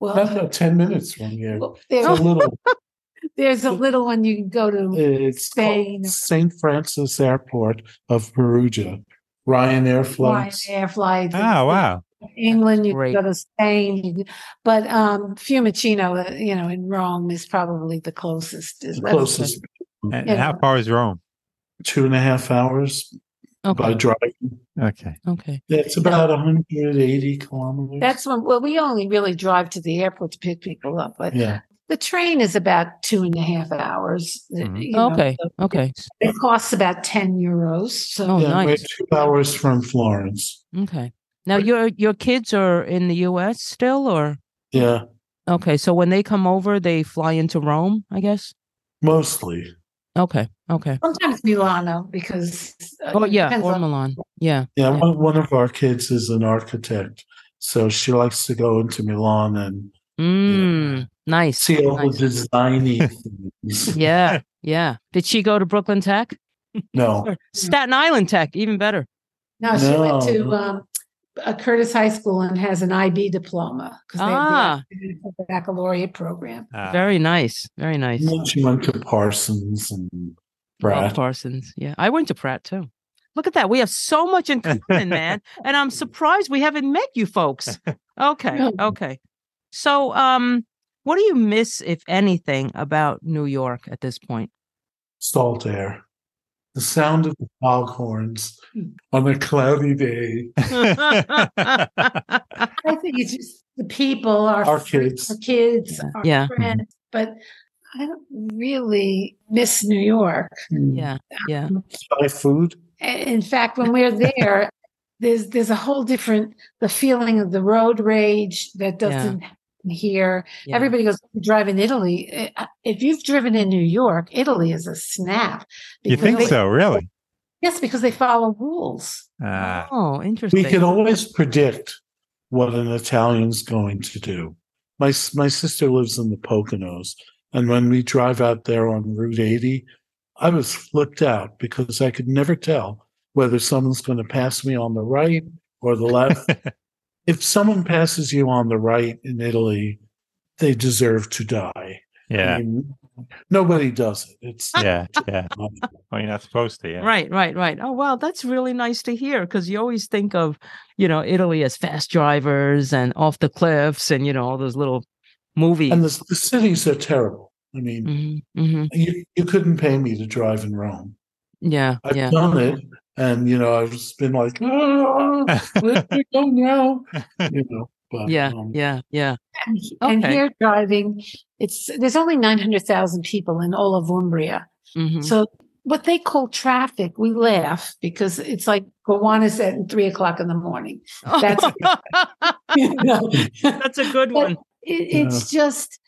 about Well, about 10 minutes from here. there, It's a little. there's a little one you can go to. It's Spain. St. Francis Airport of Perugia, Ryanair flights. Ryanair flights. Oh, wow. England, you Great. can go to Spain, but um, Fiumicino, uh, you know, in Rome is probably the closest. The closest And Yeah. how far is Rome? Two and a half hours by Okay. driving. Okay. Okay. That's about 180 kilometers. That's when. Well, we only really drive to the airport to pick people up, but yeah. the train is about two and a half hours. uh, Mhm. you know, Okay. so Okay. It costs about ten euros. So Oh, yeah, we're nice. two hours from Florence. Okay. Now your your kids are in the U.S. still, or Yeah, okay? So when they come over, they fly into Rome, I guess. mostly. Okay. Okay. sometimes Milano because. uh, Oh yeah, or on- Milan. Yeah. Yeah, Yeah. one, one of our kids is an architect, so she likes to go into Milan and Mm, nice. see all nice. the designy things. Yeah. Yeah. Did she go to Brooklyn Tech? No, Staten Island Tech, even better. No, she went to um, a Curtis High School and has an IB diploma because they Ah. have the baccalaureate program. Ah, Very nice. Very nice. and she went to Parsons and Love Pratt. Parsons. Yeah. I went to Pratt too. Look at that. We have so much in common, man. And I'm surprised we haven't met you folks. Okay. Okay. So um what do you miss, if anything, about New York at this point? Salt air. The sound of the foghorns hmm. on a cloudy day. I think it's just the people, our, Our kids. our kids, our Yeah. friends. But I don't really miss New York. Hmm. yeah. Yeah. Um, Buy food. In fact, when we're there, there's there's a whole different the feeling of the road rage that doesn't happen here. yeah. Everybody goes drive in Italy. Uh, If you've driven in New York, Italy is a snap. you think they- so? Really? Yes, because they follow rules. Ah, Oh, interesting. We can always predict what an Italian's going to do. My my sister lives in the Poconos, and when we drive out there on Route 80, I was flipped out because I could never tell whether someone's going to pass me on the right or the left. if someone passes you on the right in Italy, they deserve to die. I yeah. mean, nobody does it. It's Yeah. Yeah. Well, you're not supposed to. Yeah. Right, right, right. Oh, wow, that's really nice to hear because you always think of, you know, Italy as fast drivers and off the cliffs and, you know, all those little movies. and the, the cities are terrible. I mean, Mhm, mhm. you, you couldn't pay me to drive in Rome. Yeah, I've yeah. done it, and you know, I've just been like, ah, where do we go now? You know, but Yeah, um, yeah, yeah. And, and Okay. here driving, it's there's only nine hundred thousand people in all of Umbria. Mhm. So what they call traffic, we laugh because it's like Gowanus at three o'clock in the morning. That's- You know? That's a good one. It, it's just that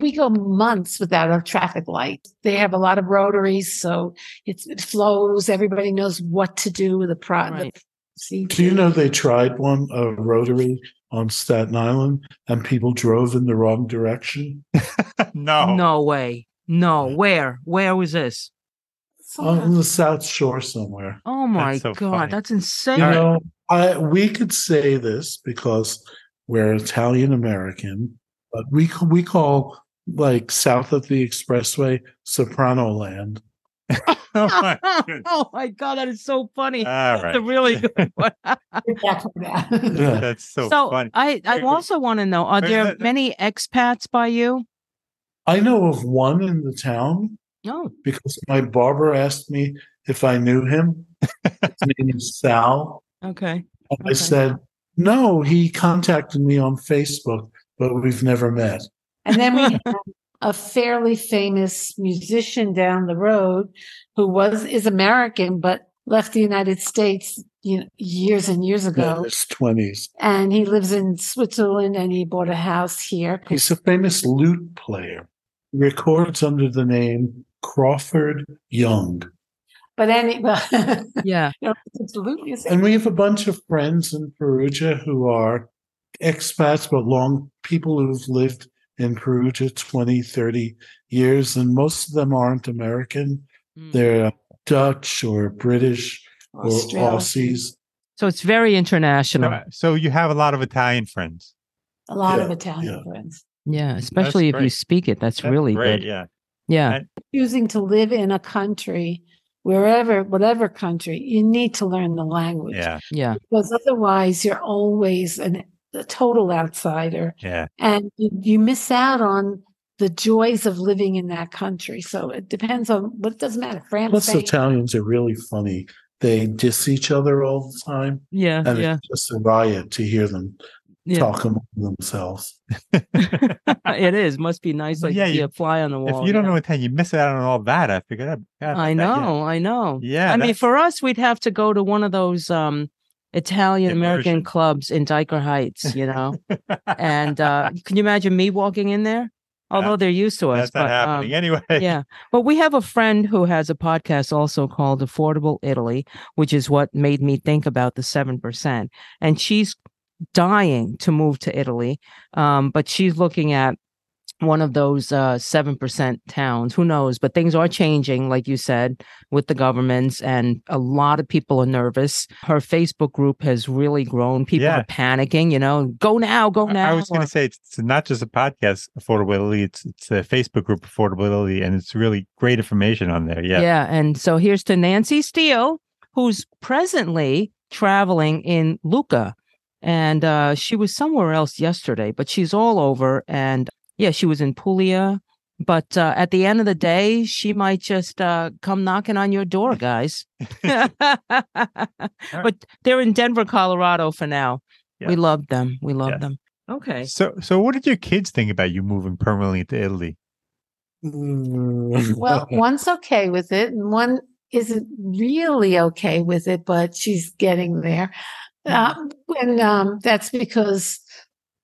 we go months without a traffic light. They have a lot of rotaries, so it's, it flows. Everybody knows what to do with the pro. Right. The, Do you know they tried one a rotary on Staten Island, and people drove in the wrong direction no. No way. No, where? Where was this? on the South Shore somewhere? Oh my That's so god, funny. that's insane. You know, I we could say this because we're Italian American, but we we call like south of the expressway Soprano Land. oh my oh my god, that is so funny. All That's right. a really good one. That's what that- so, so funny. I, I also want to know: Are there that- many expats by you? I know of one in the town No. because my barber asked me if I knew him. His name is Sal. Okay. And I said, no, he contacted me on Facebook, but we've never met. And then we have a fairly famous musician down the road who was is American but left the United States you know, years and years ago. In his 20s. And he lives in Switzerland and he bought a house here. He's a famous lute player. He records under the name Crawford Young. But any well, Yeah. you know, it's lute music. And we have a bunch of friends in Perugia who are expats, but long people who've lived in Perugia 20, 30 years. And most of them aren't American. Mm. They're Dutch or British or Australia. Aussies. So it's very international. So, so you have a lot of Italian friends. A lot of Italian yeah. friends. Yeah, especially if you speak it. That's, That's really great. good. Yeah. Yeah. And- Choosing to live in a country wherever, whatever country, you need to learn the language Yeah. Yeah. because otherwise you're always an, a total outsider Yeah. and you, you miss out on the joys of living in that country. So it depends on what it doesn't matter. France, Plus, Spain, Italians are really funny. They diss each other all the time, Yeah. and Yeah. it's just a riot to hear them Yeah. talk among themselves. it is. Must be nice, like Yeah, to see you- a fly on the wall. if you don't yeah. know Italian, you miss out on all that. I figured out. God, I that- yeah. know, I know. Yeah. I mean, for us, we'd have to go to one of those um, Italian American clubs in Dyker Heights, you know. and uh, can you imagine me walking in there? Although they're used to us, that's not but happening um, anyway. yeah. But we have a friend who has a podcast also called Affordable Italy, which is what made me think about the seven percent. And she's dying to move to Italy, um, but she's looking at one of those uh, seven percent towns. Who knows? But things are changing, like you said, with the governments, and a lot of people are nervous. Her Facebook group has really grown. People Yeah. are panicking. You know, go now, go now. I was going to say it's, it's not just a podcast affordability; it's it's a Facebook group affordability, and it's really great information on there. Yeah, Yeah. And so here's to Nancy Steele, who's presently traveling in Lucca. And uh, she was somewhere else yesterday, but she's all over. And yeah, she was in Puglia. But uh, at the end of the day, she might just uh, come knocking on your door, guys. but they're in Denver, Colorado for now. We love them. We love Yeah. them. Okay. So, so what did your kids think about you moving permanently to Italy? Well, one's okay with it, and one isn't really okay with it, but she's getting there. Um, and um, that's because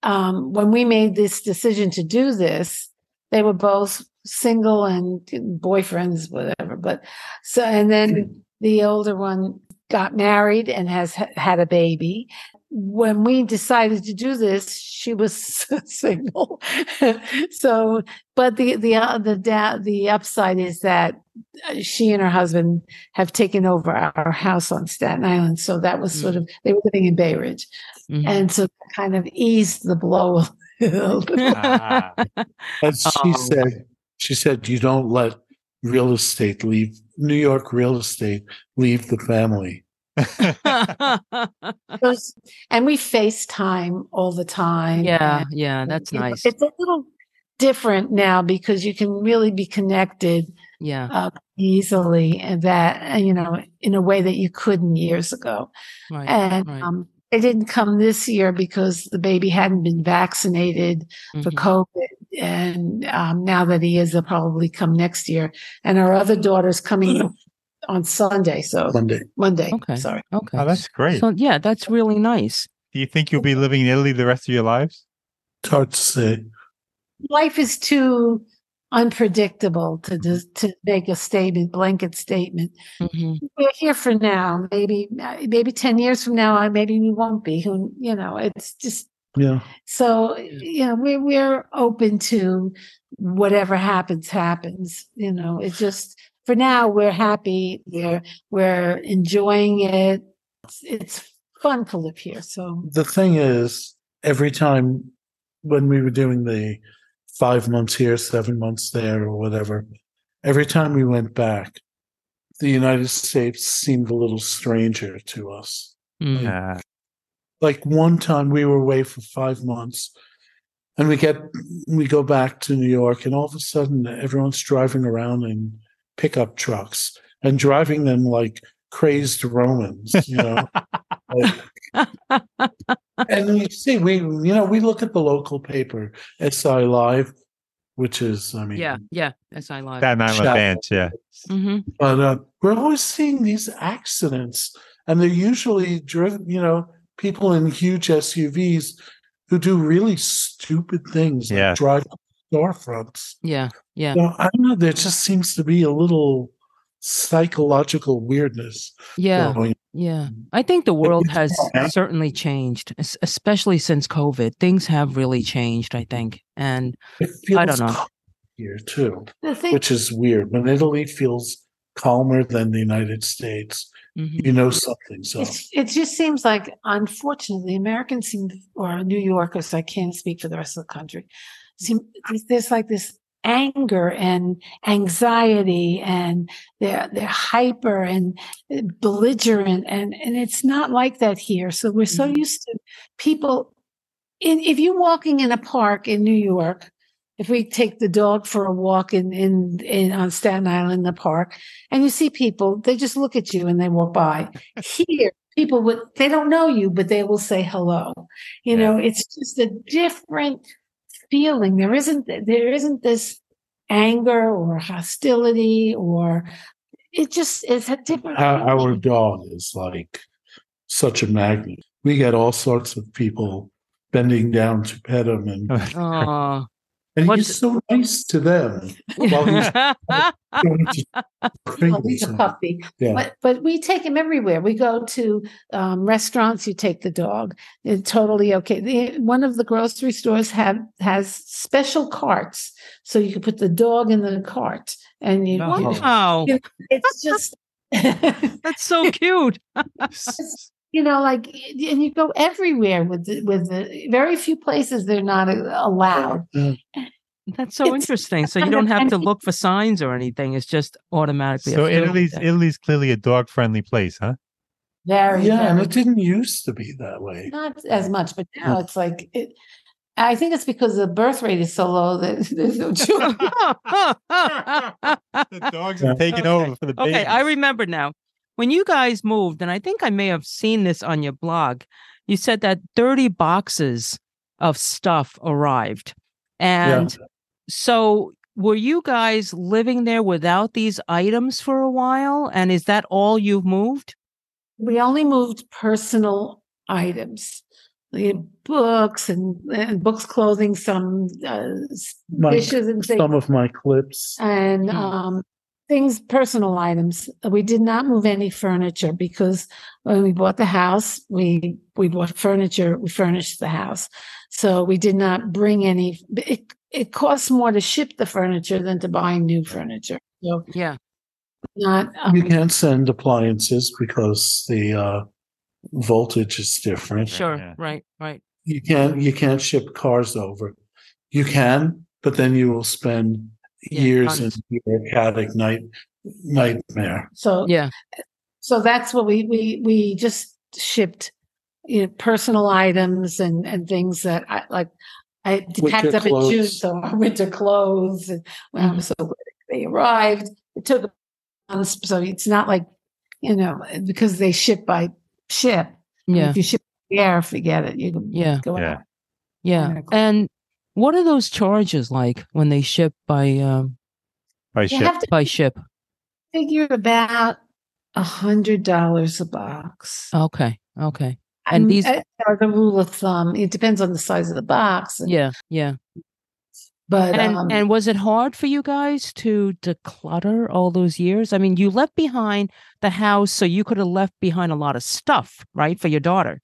um, when we made this decision to do this, they were both single and boyfriends, whatever. But so, and then the older one got married and has had a baby. When we decided to do this, she was single. so, but the the uh, the da- the upside is that she and her husband have taken over our house on Staten Island. So that was sort of they were living in Bay Ridge, Mhm. and so that kind of eased the blow a little. Ah. As she Oh. said, she said, you don't let real estate leave New York real estate leave the family. And we FaceTime all the time. yeah, and, yeah, that's you know, nice. It's a little different now because you can really be connected Yeah, uh, easily and that, you know, in a way that you couldn't years ago. right. And right. um, it didn't come this year because the baby hadn't been vaccinated for Mhm. COVID. And um, now that he is, they'll probably come next year. And our other daughter's coming on Sunday. So Monday. Monday. Okay. Sorry. Okay. oh, that's great. So yeah, that's really nice. Do you think you'll be living in Italy the rest of your lives? It's hard to say. Life is too unpredictable to just, to make a statement, blanket statement. Mhm. We're here for now. Maybe maybe ten years from now, I maybe we won't be. Who you know? It's just Yeah. So, you know, we're, we're open to whatever happens, happens, you know, it's just, for now, we're happy. We're, we're enjoying it. It's, it's fun to live here. So The thing is, every time when we were doing the five months here, seven months there, or whatever, every time we went back, the United States seemed a little stranger to us. Hmm. Yeah. like one time we were away for five months and we get we go back to new york and all of a sudden everyone's driving around in pickup trucks and driving them like crazed romans you know Like- and you see we you know we look at the local paper si live which is i mean Yeah, yeah, SI I live. Staten Island Shout- Bench, yeah. hmm but uh, we're always seeing these accidents, and they're usually driven, you know, people in huge SUVs who do really stupid things, like Yeah. drive storefronts. Yeah, yeah, You know, I don't know. There just seems to be a little psychological weirdness yeah, going. Yeah. I think the world it's has fine. certainly changed, especially since COVID. Things have really changed, I think. And It feels I don't know. here too, thing, which is weird. When Italy feels calmer than the United States, mhm. you know something. So it's, it just seems like, unfortunately, Americans seem, or New Yorkers, I can't speak for the rest of the country, seem, there's like this anger and anxiety and they're they're hyper and belligerent and and it's not like that here. So we're so Mhm. used to people in if you're walking in a park in New York if we take the dog for a walk in in, in on Staten Island in the park and you see people they just look at you and they walk by. Here people would they don't know you but they will say hello. You know it's just a different feeling there isn't there isn't this anger or hostility or it just is a different Our, our dog is like such a magnet. We get all sorts of people bending down to pet him, and. and What's- he's so nice to them. While he's going to Well, fingers he's a puppy yeah. but but we take him everywhere we go to um, restaurants you take the dog it's totally okay the, one of the grocery stores have has special carts so you can put the dog in the cart and you, No. wow. it's just That's so cute. you know, like, and you go everywhere with the, with the very few places they're not uh, allowed. That's so It's interesting. So you don't have to look for signs or anything. It's just automatically. So Italy's there. Italy's clearly a dog friendly place, huh? Very, Yeah, and it didn't used to be that way. not as much, but now it's like it. I think it's because the birth rate is so low that there's no children. the dogs are taking Okay. over for the babies. Okay, I remember now. When you guys moved, and I think I may have seen this on your blog, you said that 30 boxes of stuff arrived. And so were you guys living there without these items for a while? And is that all you've moved? we only moved personal items, the books and, and books, clothing, some uh, My, dishes and things. some of my clips. and Hmm. um, things, personal items. We did not move any furniture because when we bought the house, we we bought furniture. We furnished the house, so we did not bring any. It it costs more to ship the furniture than to buy new furniture. So Yeah. not um, You can't send appliances because the uh, voltage is different. Sure. yeah. Right. Right. You can't you can't ship cars over. You can, but then you will spend Yeah, years in tons. bureaucratic night nightmare. so Yeah. so that's what we we we just shipped you know personal items and and things that i like i packed Winter up in june clothes. so our winter clothes and well, Mm-hmm. i'm so glad they arrived it took months so it's not like you know because they ship by ship Yeah. if you ship by air forget it you can Yeah. go Yeah. out. Yeah. Yeah. And what are those charges like when they ship by um, By ship. have to by ship? figure about a hundred dollars a box Okay. Okay. and these- uh, are the rule of thumb it depends on the size of the box and- Yeah. Yeah. but And um, and was it hard for you guys to declutter all those years? I mean, you left behind the house, so you could have left behind a lot of stuff, right, for your daughter.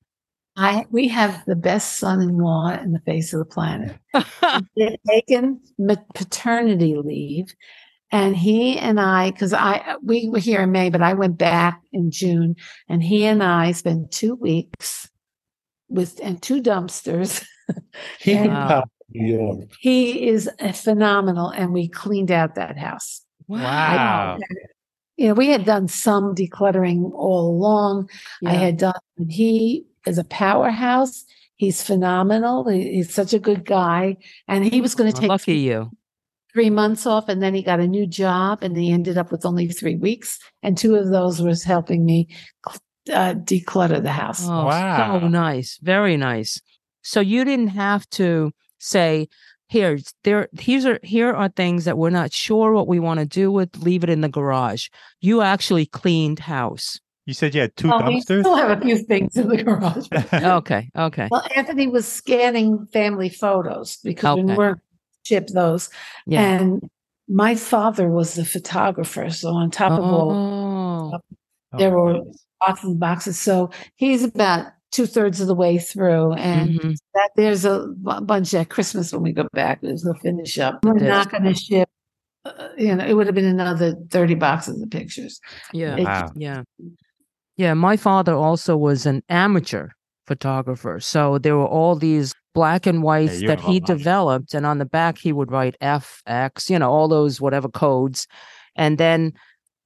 I we have the best son-in-law in the face of the planet. They've taken paternity leave, and he and I, because I we were here in May, but I went back in June, and he and I spent two weeks with and two dumpsters. He can Wow. New York. he is a phenomenal, and we cleaned out that house. Wow. You know, we had done some decluttering all along. I had done. and He is a powerhouse. He's phenomenal. He- He's such a good guy, and he was going to take lucky you. three months off, and then he got a new job, and he ended up with only three weeks, and two of those was helping me uh, declutter the house. Oh, Wow. so nice. Very nice. So you didn't have to say, here, there, here's are here are things that we're not sure what we want to do with, leave it in the garage. You actually cleaned house. You said you had two Well, we still have a few things in the garage. Okay. Okay. well, Anthony was scanning family photos because we weren't ship those. Yeah. And my father was a photographer. So on top of all Oh. there were boxes and boxes. So he's about two thirds of the way through. And Mhm. that there's a bunch at Christmas when we go back. There's a finish up. We're not going to ship, uh, you know, it would have been another 30 boxes of pictures. Yeah. It- Wow. Yeah. Yeah. My father also was an amateur photographer. So there were all these black and whites you that he developed, and on the back he would write F X, you know, all those whatever codes, and then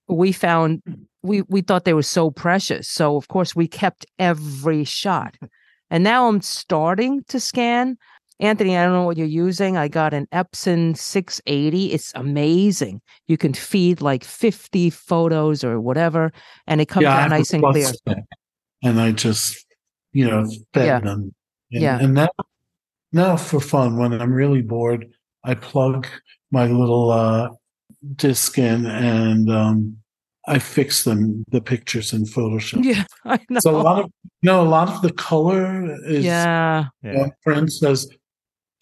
we found we we thought they were so precious, so of course we kept every shot, and now I'm starting to scan. Anthony, I don't know what you're using. I got an Epson 680. It's amazing. You can feed like 50 photos or whatever, and it comes I out nice and clear. plus And I just, you know, fed Yeah. them. And, Yeah. And now, now for fun, when I'm really bored, I plug my little uh, disc in and um, I fix them, the pictures in Photoshop. Yeah, I know. So a lot of, no, a lot of the color is, yeah, Yeah. one friend says,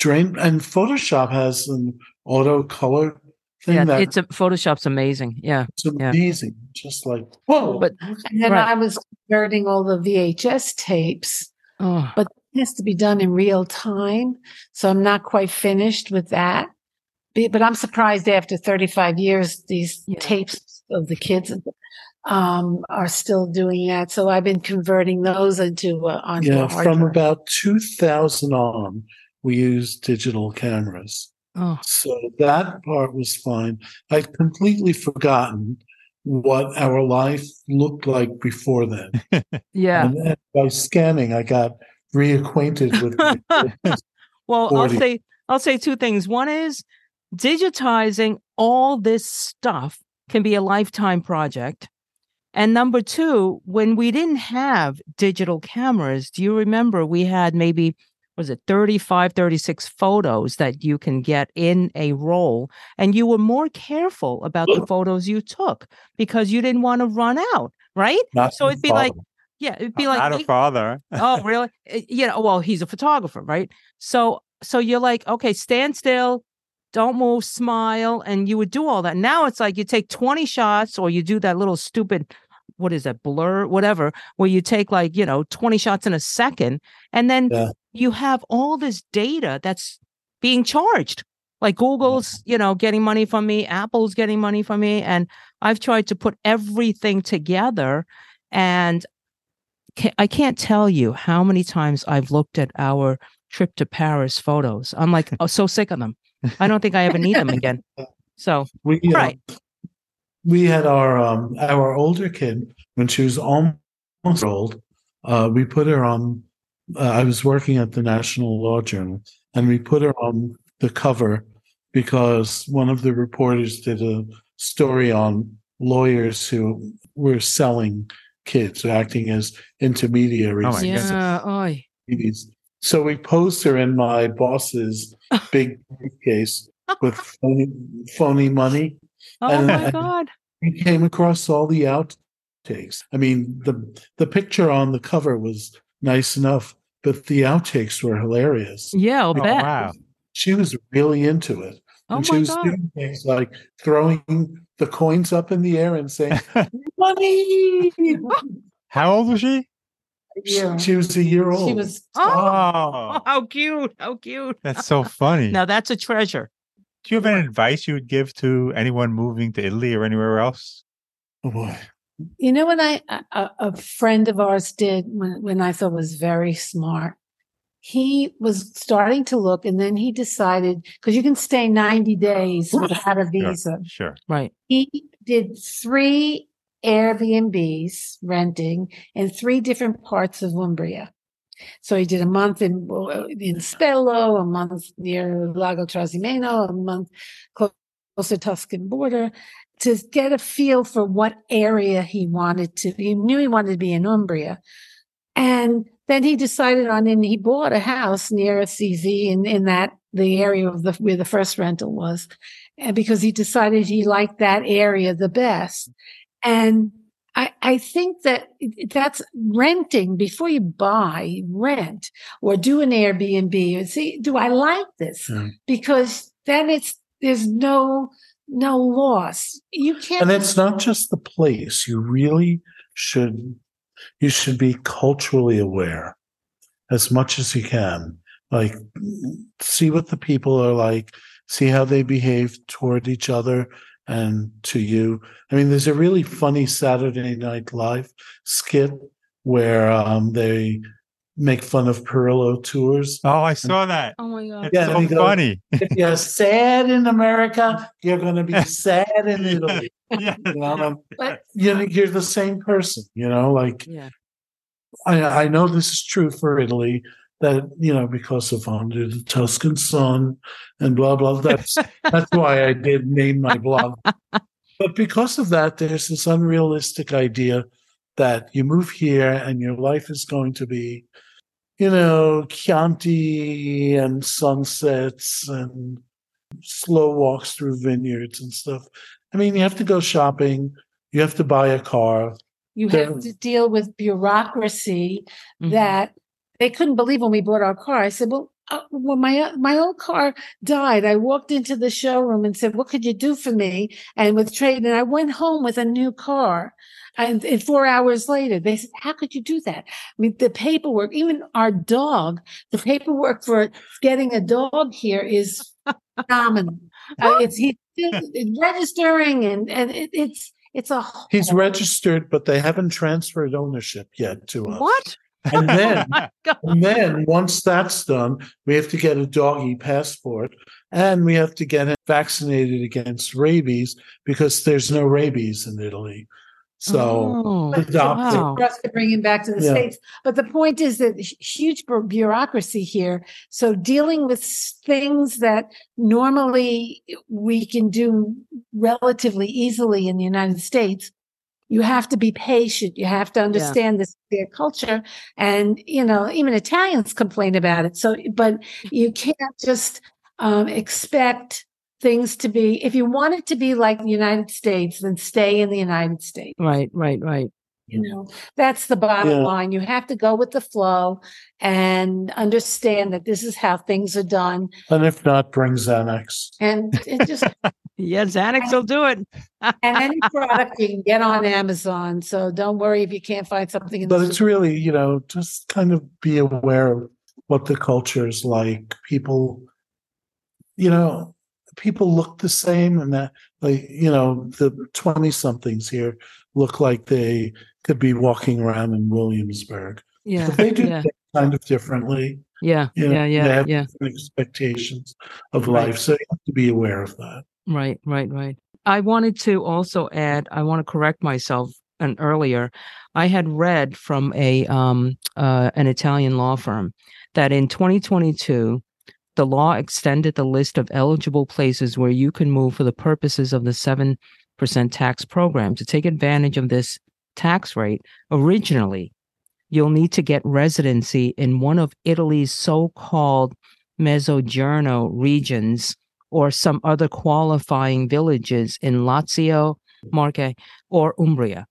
drain, and Photoshop has an auto color thing yeah. that It's a Photoshop's amazing. Yeah, it's yeah. amazing. Just like, whoa. but And then Right. I was converting all the VHS tapes. oh, But it has to be done in real time. So I'm not quite finished with that. But I'm surprised after 35 years, these Yeah. tapes of the kids um, are still doing that. So I've been converting those into uh, onto Yeah, from about 2000 on, we used digital cameras. oh, So that part was fine. I'd completely forgotten what our life looked like before then. yeah. And then by scanning, I got reacquainted with well, I'll say I'll say two things. One is digitizing all this stuff can be a lifetime project. And number two, when we didn't have digital cameras, do you remember we had maybe was it 35 36 photos that you can get in a roll and you were more careful about the photos you took because you didn't want to run out, right? Not So it'd be like. Yeah, it'd be like not a father. oh really Uh, you know well he's a photographer right so so you're like okay stand still don't move smile and you would do all that now it's like you take 20 shots or you do that little stupid what is that blur whatever where you take like you know 20 shots in a second and then Yeah. You have all this data that's being charged like google's you know getting money from me apple's getting money from me and i've tried to put everything together and I can't tell you how many times I've looked at our trip to Paris photos. I'm like, oh, so sick of them. I don't think I ever need them again. So, we, uh, right. we had our um our older kid when she was almost old uh we put her on uh, i was working at the national law journal and we put her on the cover because one of the reporters did a story on lawyers who were selling kids acting as intermediaries Oh my in goodness. yeah, oy. so we posed her in my boss's big briefcase with phony, phony money oh And- my God. we came across all the outtakes. I mean, the the picture on the cover was nice enough, but the outtakes were hilarious. Yeah, I'll Oh, bet. wow. She was really into it. Oh and she was God. doing things like throwing the coins up in the air and saying, Money! How old was she? Yeah. She was a year old. She was Oh, Oh, how cute. How cute. that's so funny. Now that's a treasure. Do you have any advice you would give to anyone moving to Italy or anywhere else? oh boy. You know what I a, a- a friend of ours did when when I thought was very smart. He was starting to look, and then he decided because you can stay ninety days without a visa. Sure. Right. He did three Airbnbs renting in three different parts of Umbria. So he did a month in in Spello, a month near Lago Trasimeno, a month close to Tuscan border to get a feel for what area he wanted to. He knew he wanted to be in Umbria, and then he decided on and he bought a house near CZ in in that the area of the where the first rental was, and because he decided he liked that area the best, and. I, I think that that's renting before you buy, rent or do an Airbnb and see, do I like this? Yeah. Because then it's, there's no, no loss. You can't. And it's not just the place. You really should you should be culturally aware as much as you can. Like see what the people are like, see how they behave toward each other and to you. I mean, there's a really funny Saturday Night Live skit where um, they make fun of Perillo tours. Oh, I saw that. Oh my god. It's Yeah, so he goes- funny. If you're sad in America, you're going to be sad in Italy. yeah. You know, um, But you know, you're the same person. You know, like Yeah. I, I know this is true for Italy. That you know, because of under the Tuscan sun and blah blah. That's that's why I did name my blog. But because of that, there's this unrealistic idea that you move here and your life is going to be, you know, Chianti and sunsets and slow walks through vineyards and stuff. I mean, you have to go shopping. You have to buy a car. you There- have to deal with bureaucracy Mhm. that they couldn't believe when we bought our car. I said, "Well, uh, when my my old car died, I walked into the showroom and said, "What could you do for me?" And with trade, and I went home with a new car. And, and four hours later, they said, "How could you do that?" I mean, the paperwork, even our dog, the paperwork for getting a dog here is phenomenal. Uh, it's he's registering, and and it, it's it's a He's whole- registered, but they haven't transferred ownership yet to us. What? And then, My God. and then once that's done, we have to get a doggy passport and we have to get him vaccinated against rabies because there's no rabies in Italy. So Oh, adopt it. wow. for us to bring him back to the Yeah. states. But the point is that huge bureaucracy here. So dealing with things that normally we can do relatively easily in the United States, you have to be patient. You have to understand this their culture, and you know even Italians complain about it. So, but you can't just um, expect things to be. If you want it to be like the United States, then stay in the United States Right, right, right. you know that's the bottom Yeah. line you have to go with the flow and understand that this is how things are done and if not, bring Xanax. and it just Yeah, Xanax will do it. and any product you can get on amazon so don't worry if you can't find something in But the it's really, you know, just kind of be aware of what the culture is like. People, you know, people look the same and that like, you know, the 20 somethings here look like they could be walking around in Williamsburg. Yeah, But they do yeah, kind of differently. yeah, You know, yeah, they yeah, have yeah. different expectations of Right. life. So you have to be aware of that. Right, right, right. I wanted to also add, I want to correct myself and earlier. I had read from a um uh, an Italian law firm that in 2022 the law extended the list of eligible places where you can move for the purposes of the 7% tax program to take advantage of this tax rate. Originally, you'll need to get residency in one of Italy's so-called Mezzogiorno regions or some other qualifying villages in Lazio, Marche, or Umbria.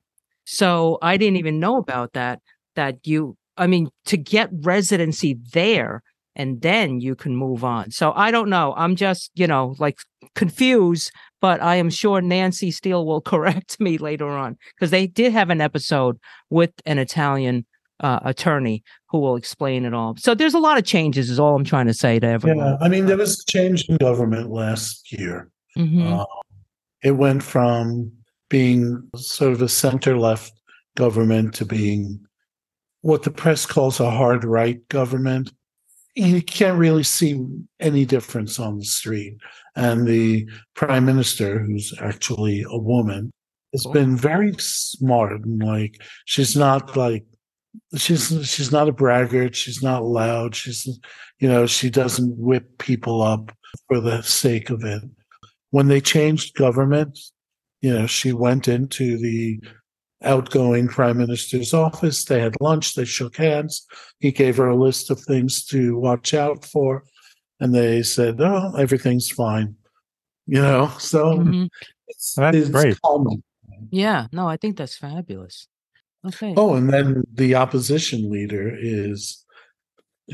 So I didn't even know about that. That you, I mean, to get residency there and then you can move on. So I don't know. I'm just, you know, like confused, but I am sure Nancy Steele will correct me later on because they did have an episode with an Italian uh, attorney who will explain it all. So there's a lot of changes, is all I'm trying to say to everyone. Yeah. I mean, there was a change in government last year. Mhm. Uh, it went from being sort of a center left government to being what the press calls a hard right government. You can't really see any difference on the street. And the prime minister, who's actually a woman, has Cool. been very smart and like she's not like she's she's not a braggart she's not loud she's you know she doesn't whip people up for the sake of it when they changed government you know she went into the outgoing prime minister's office they had lunch they shook hands he gave her a list of things to watch out for and they said oh everything's fine you know so Mhm. it's, That's it's great. calming. Yeah, no, I think that's fabulous. Okay. oh and then the opposition leader is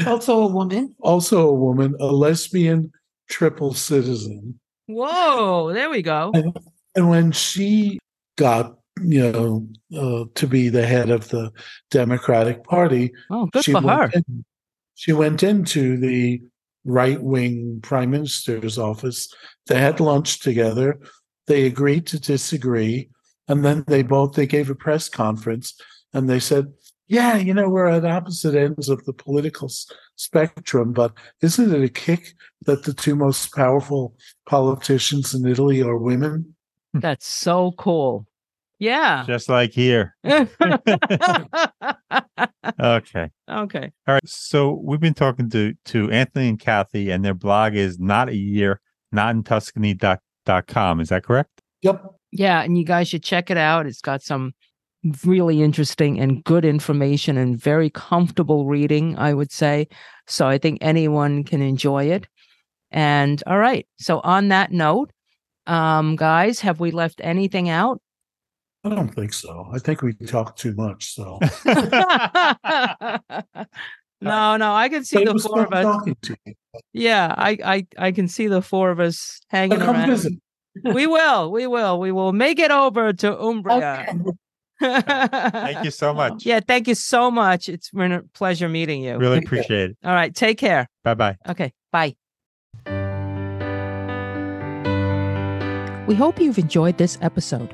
also a woman also a woman a lesbian triple citizen Whoa, there we go. And when she got, you know, uh, to be the head of the Democratic Party, Oh, good she for went her. in- she went into the right wing prime minister's office. They had lunch together. They agreed to disagree, and then they both they gave a press conference and they said, Yeah, you know, we're at opposite ends of the political s- spectrum, but isn't it a kick that the two most powerful politicians in Italy are women? That's so cool. Yeah. Just like here. Okay. okay. All right. So we've been talking to to Anthony and Kathy, and their blog is not a year, not in Tuscany dot, dot com. Is that correct? Yep. Yeah, and you guys should check it out. It's got some really interesting and good information and very comfortable reading, I would say. So I think anyone can enjoy it. And all right. So on that note, um, guys, have we left anything out? I don't think so. I think we talk too much. So no, no, I can see But the was four of us. talking to you. Yeah, I, I, I can see the four of us hanging come around. visit. We will, we will, we will make it over to Umbria. Okay. Thank you so much. Yeah, thank you so much. It's been a pleasure meeting you. Really appreciate it. All right, take care. Bye bye. Okay, bye. We hope you've enjoyed this episode.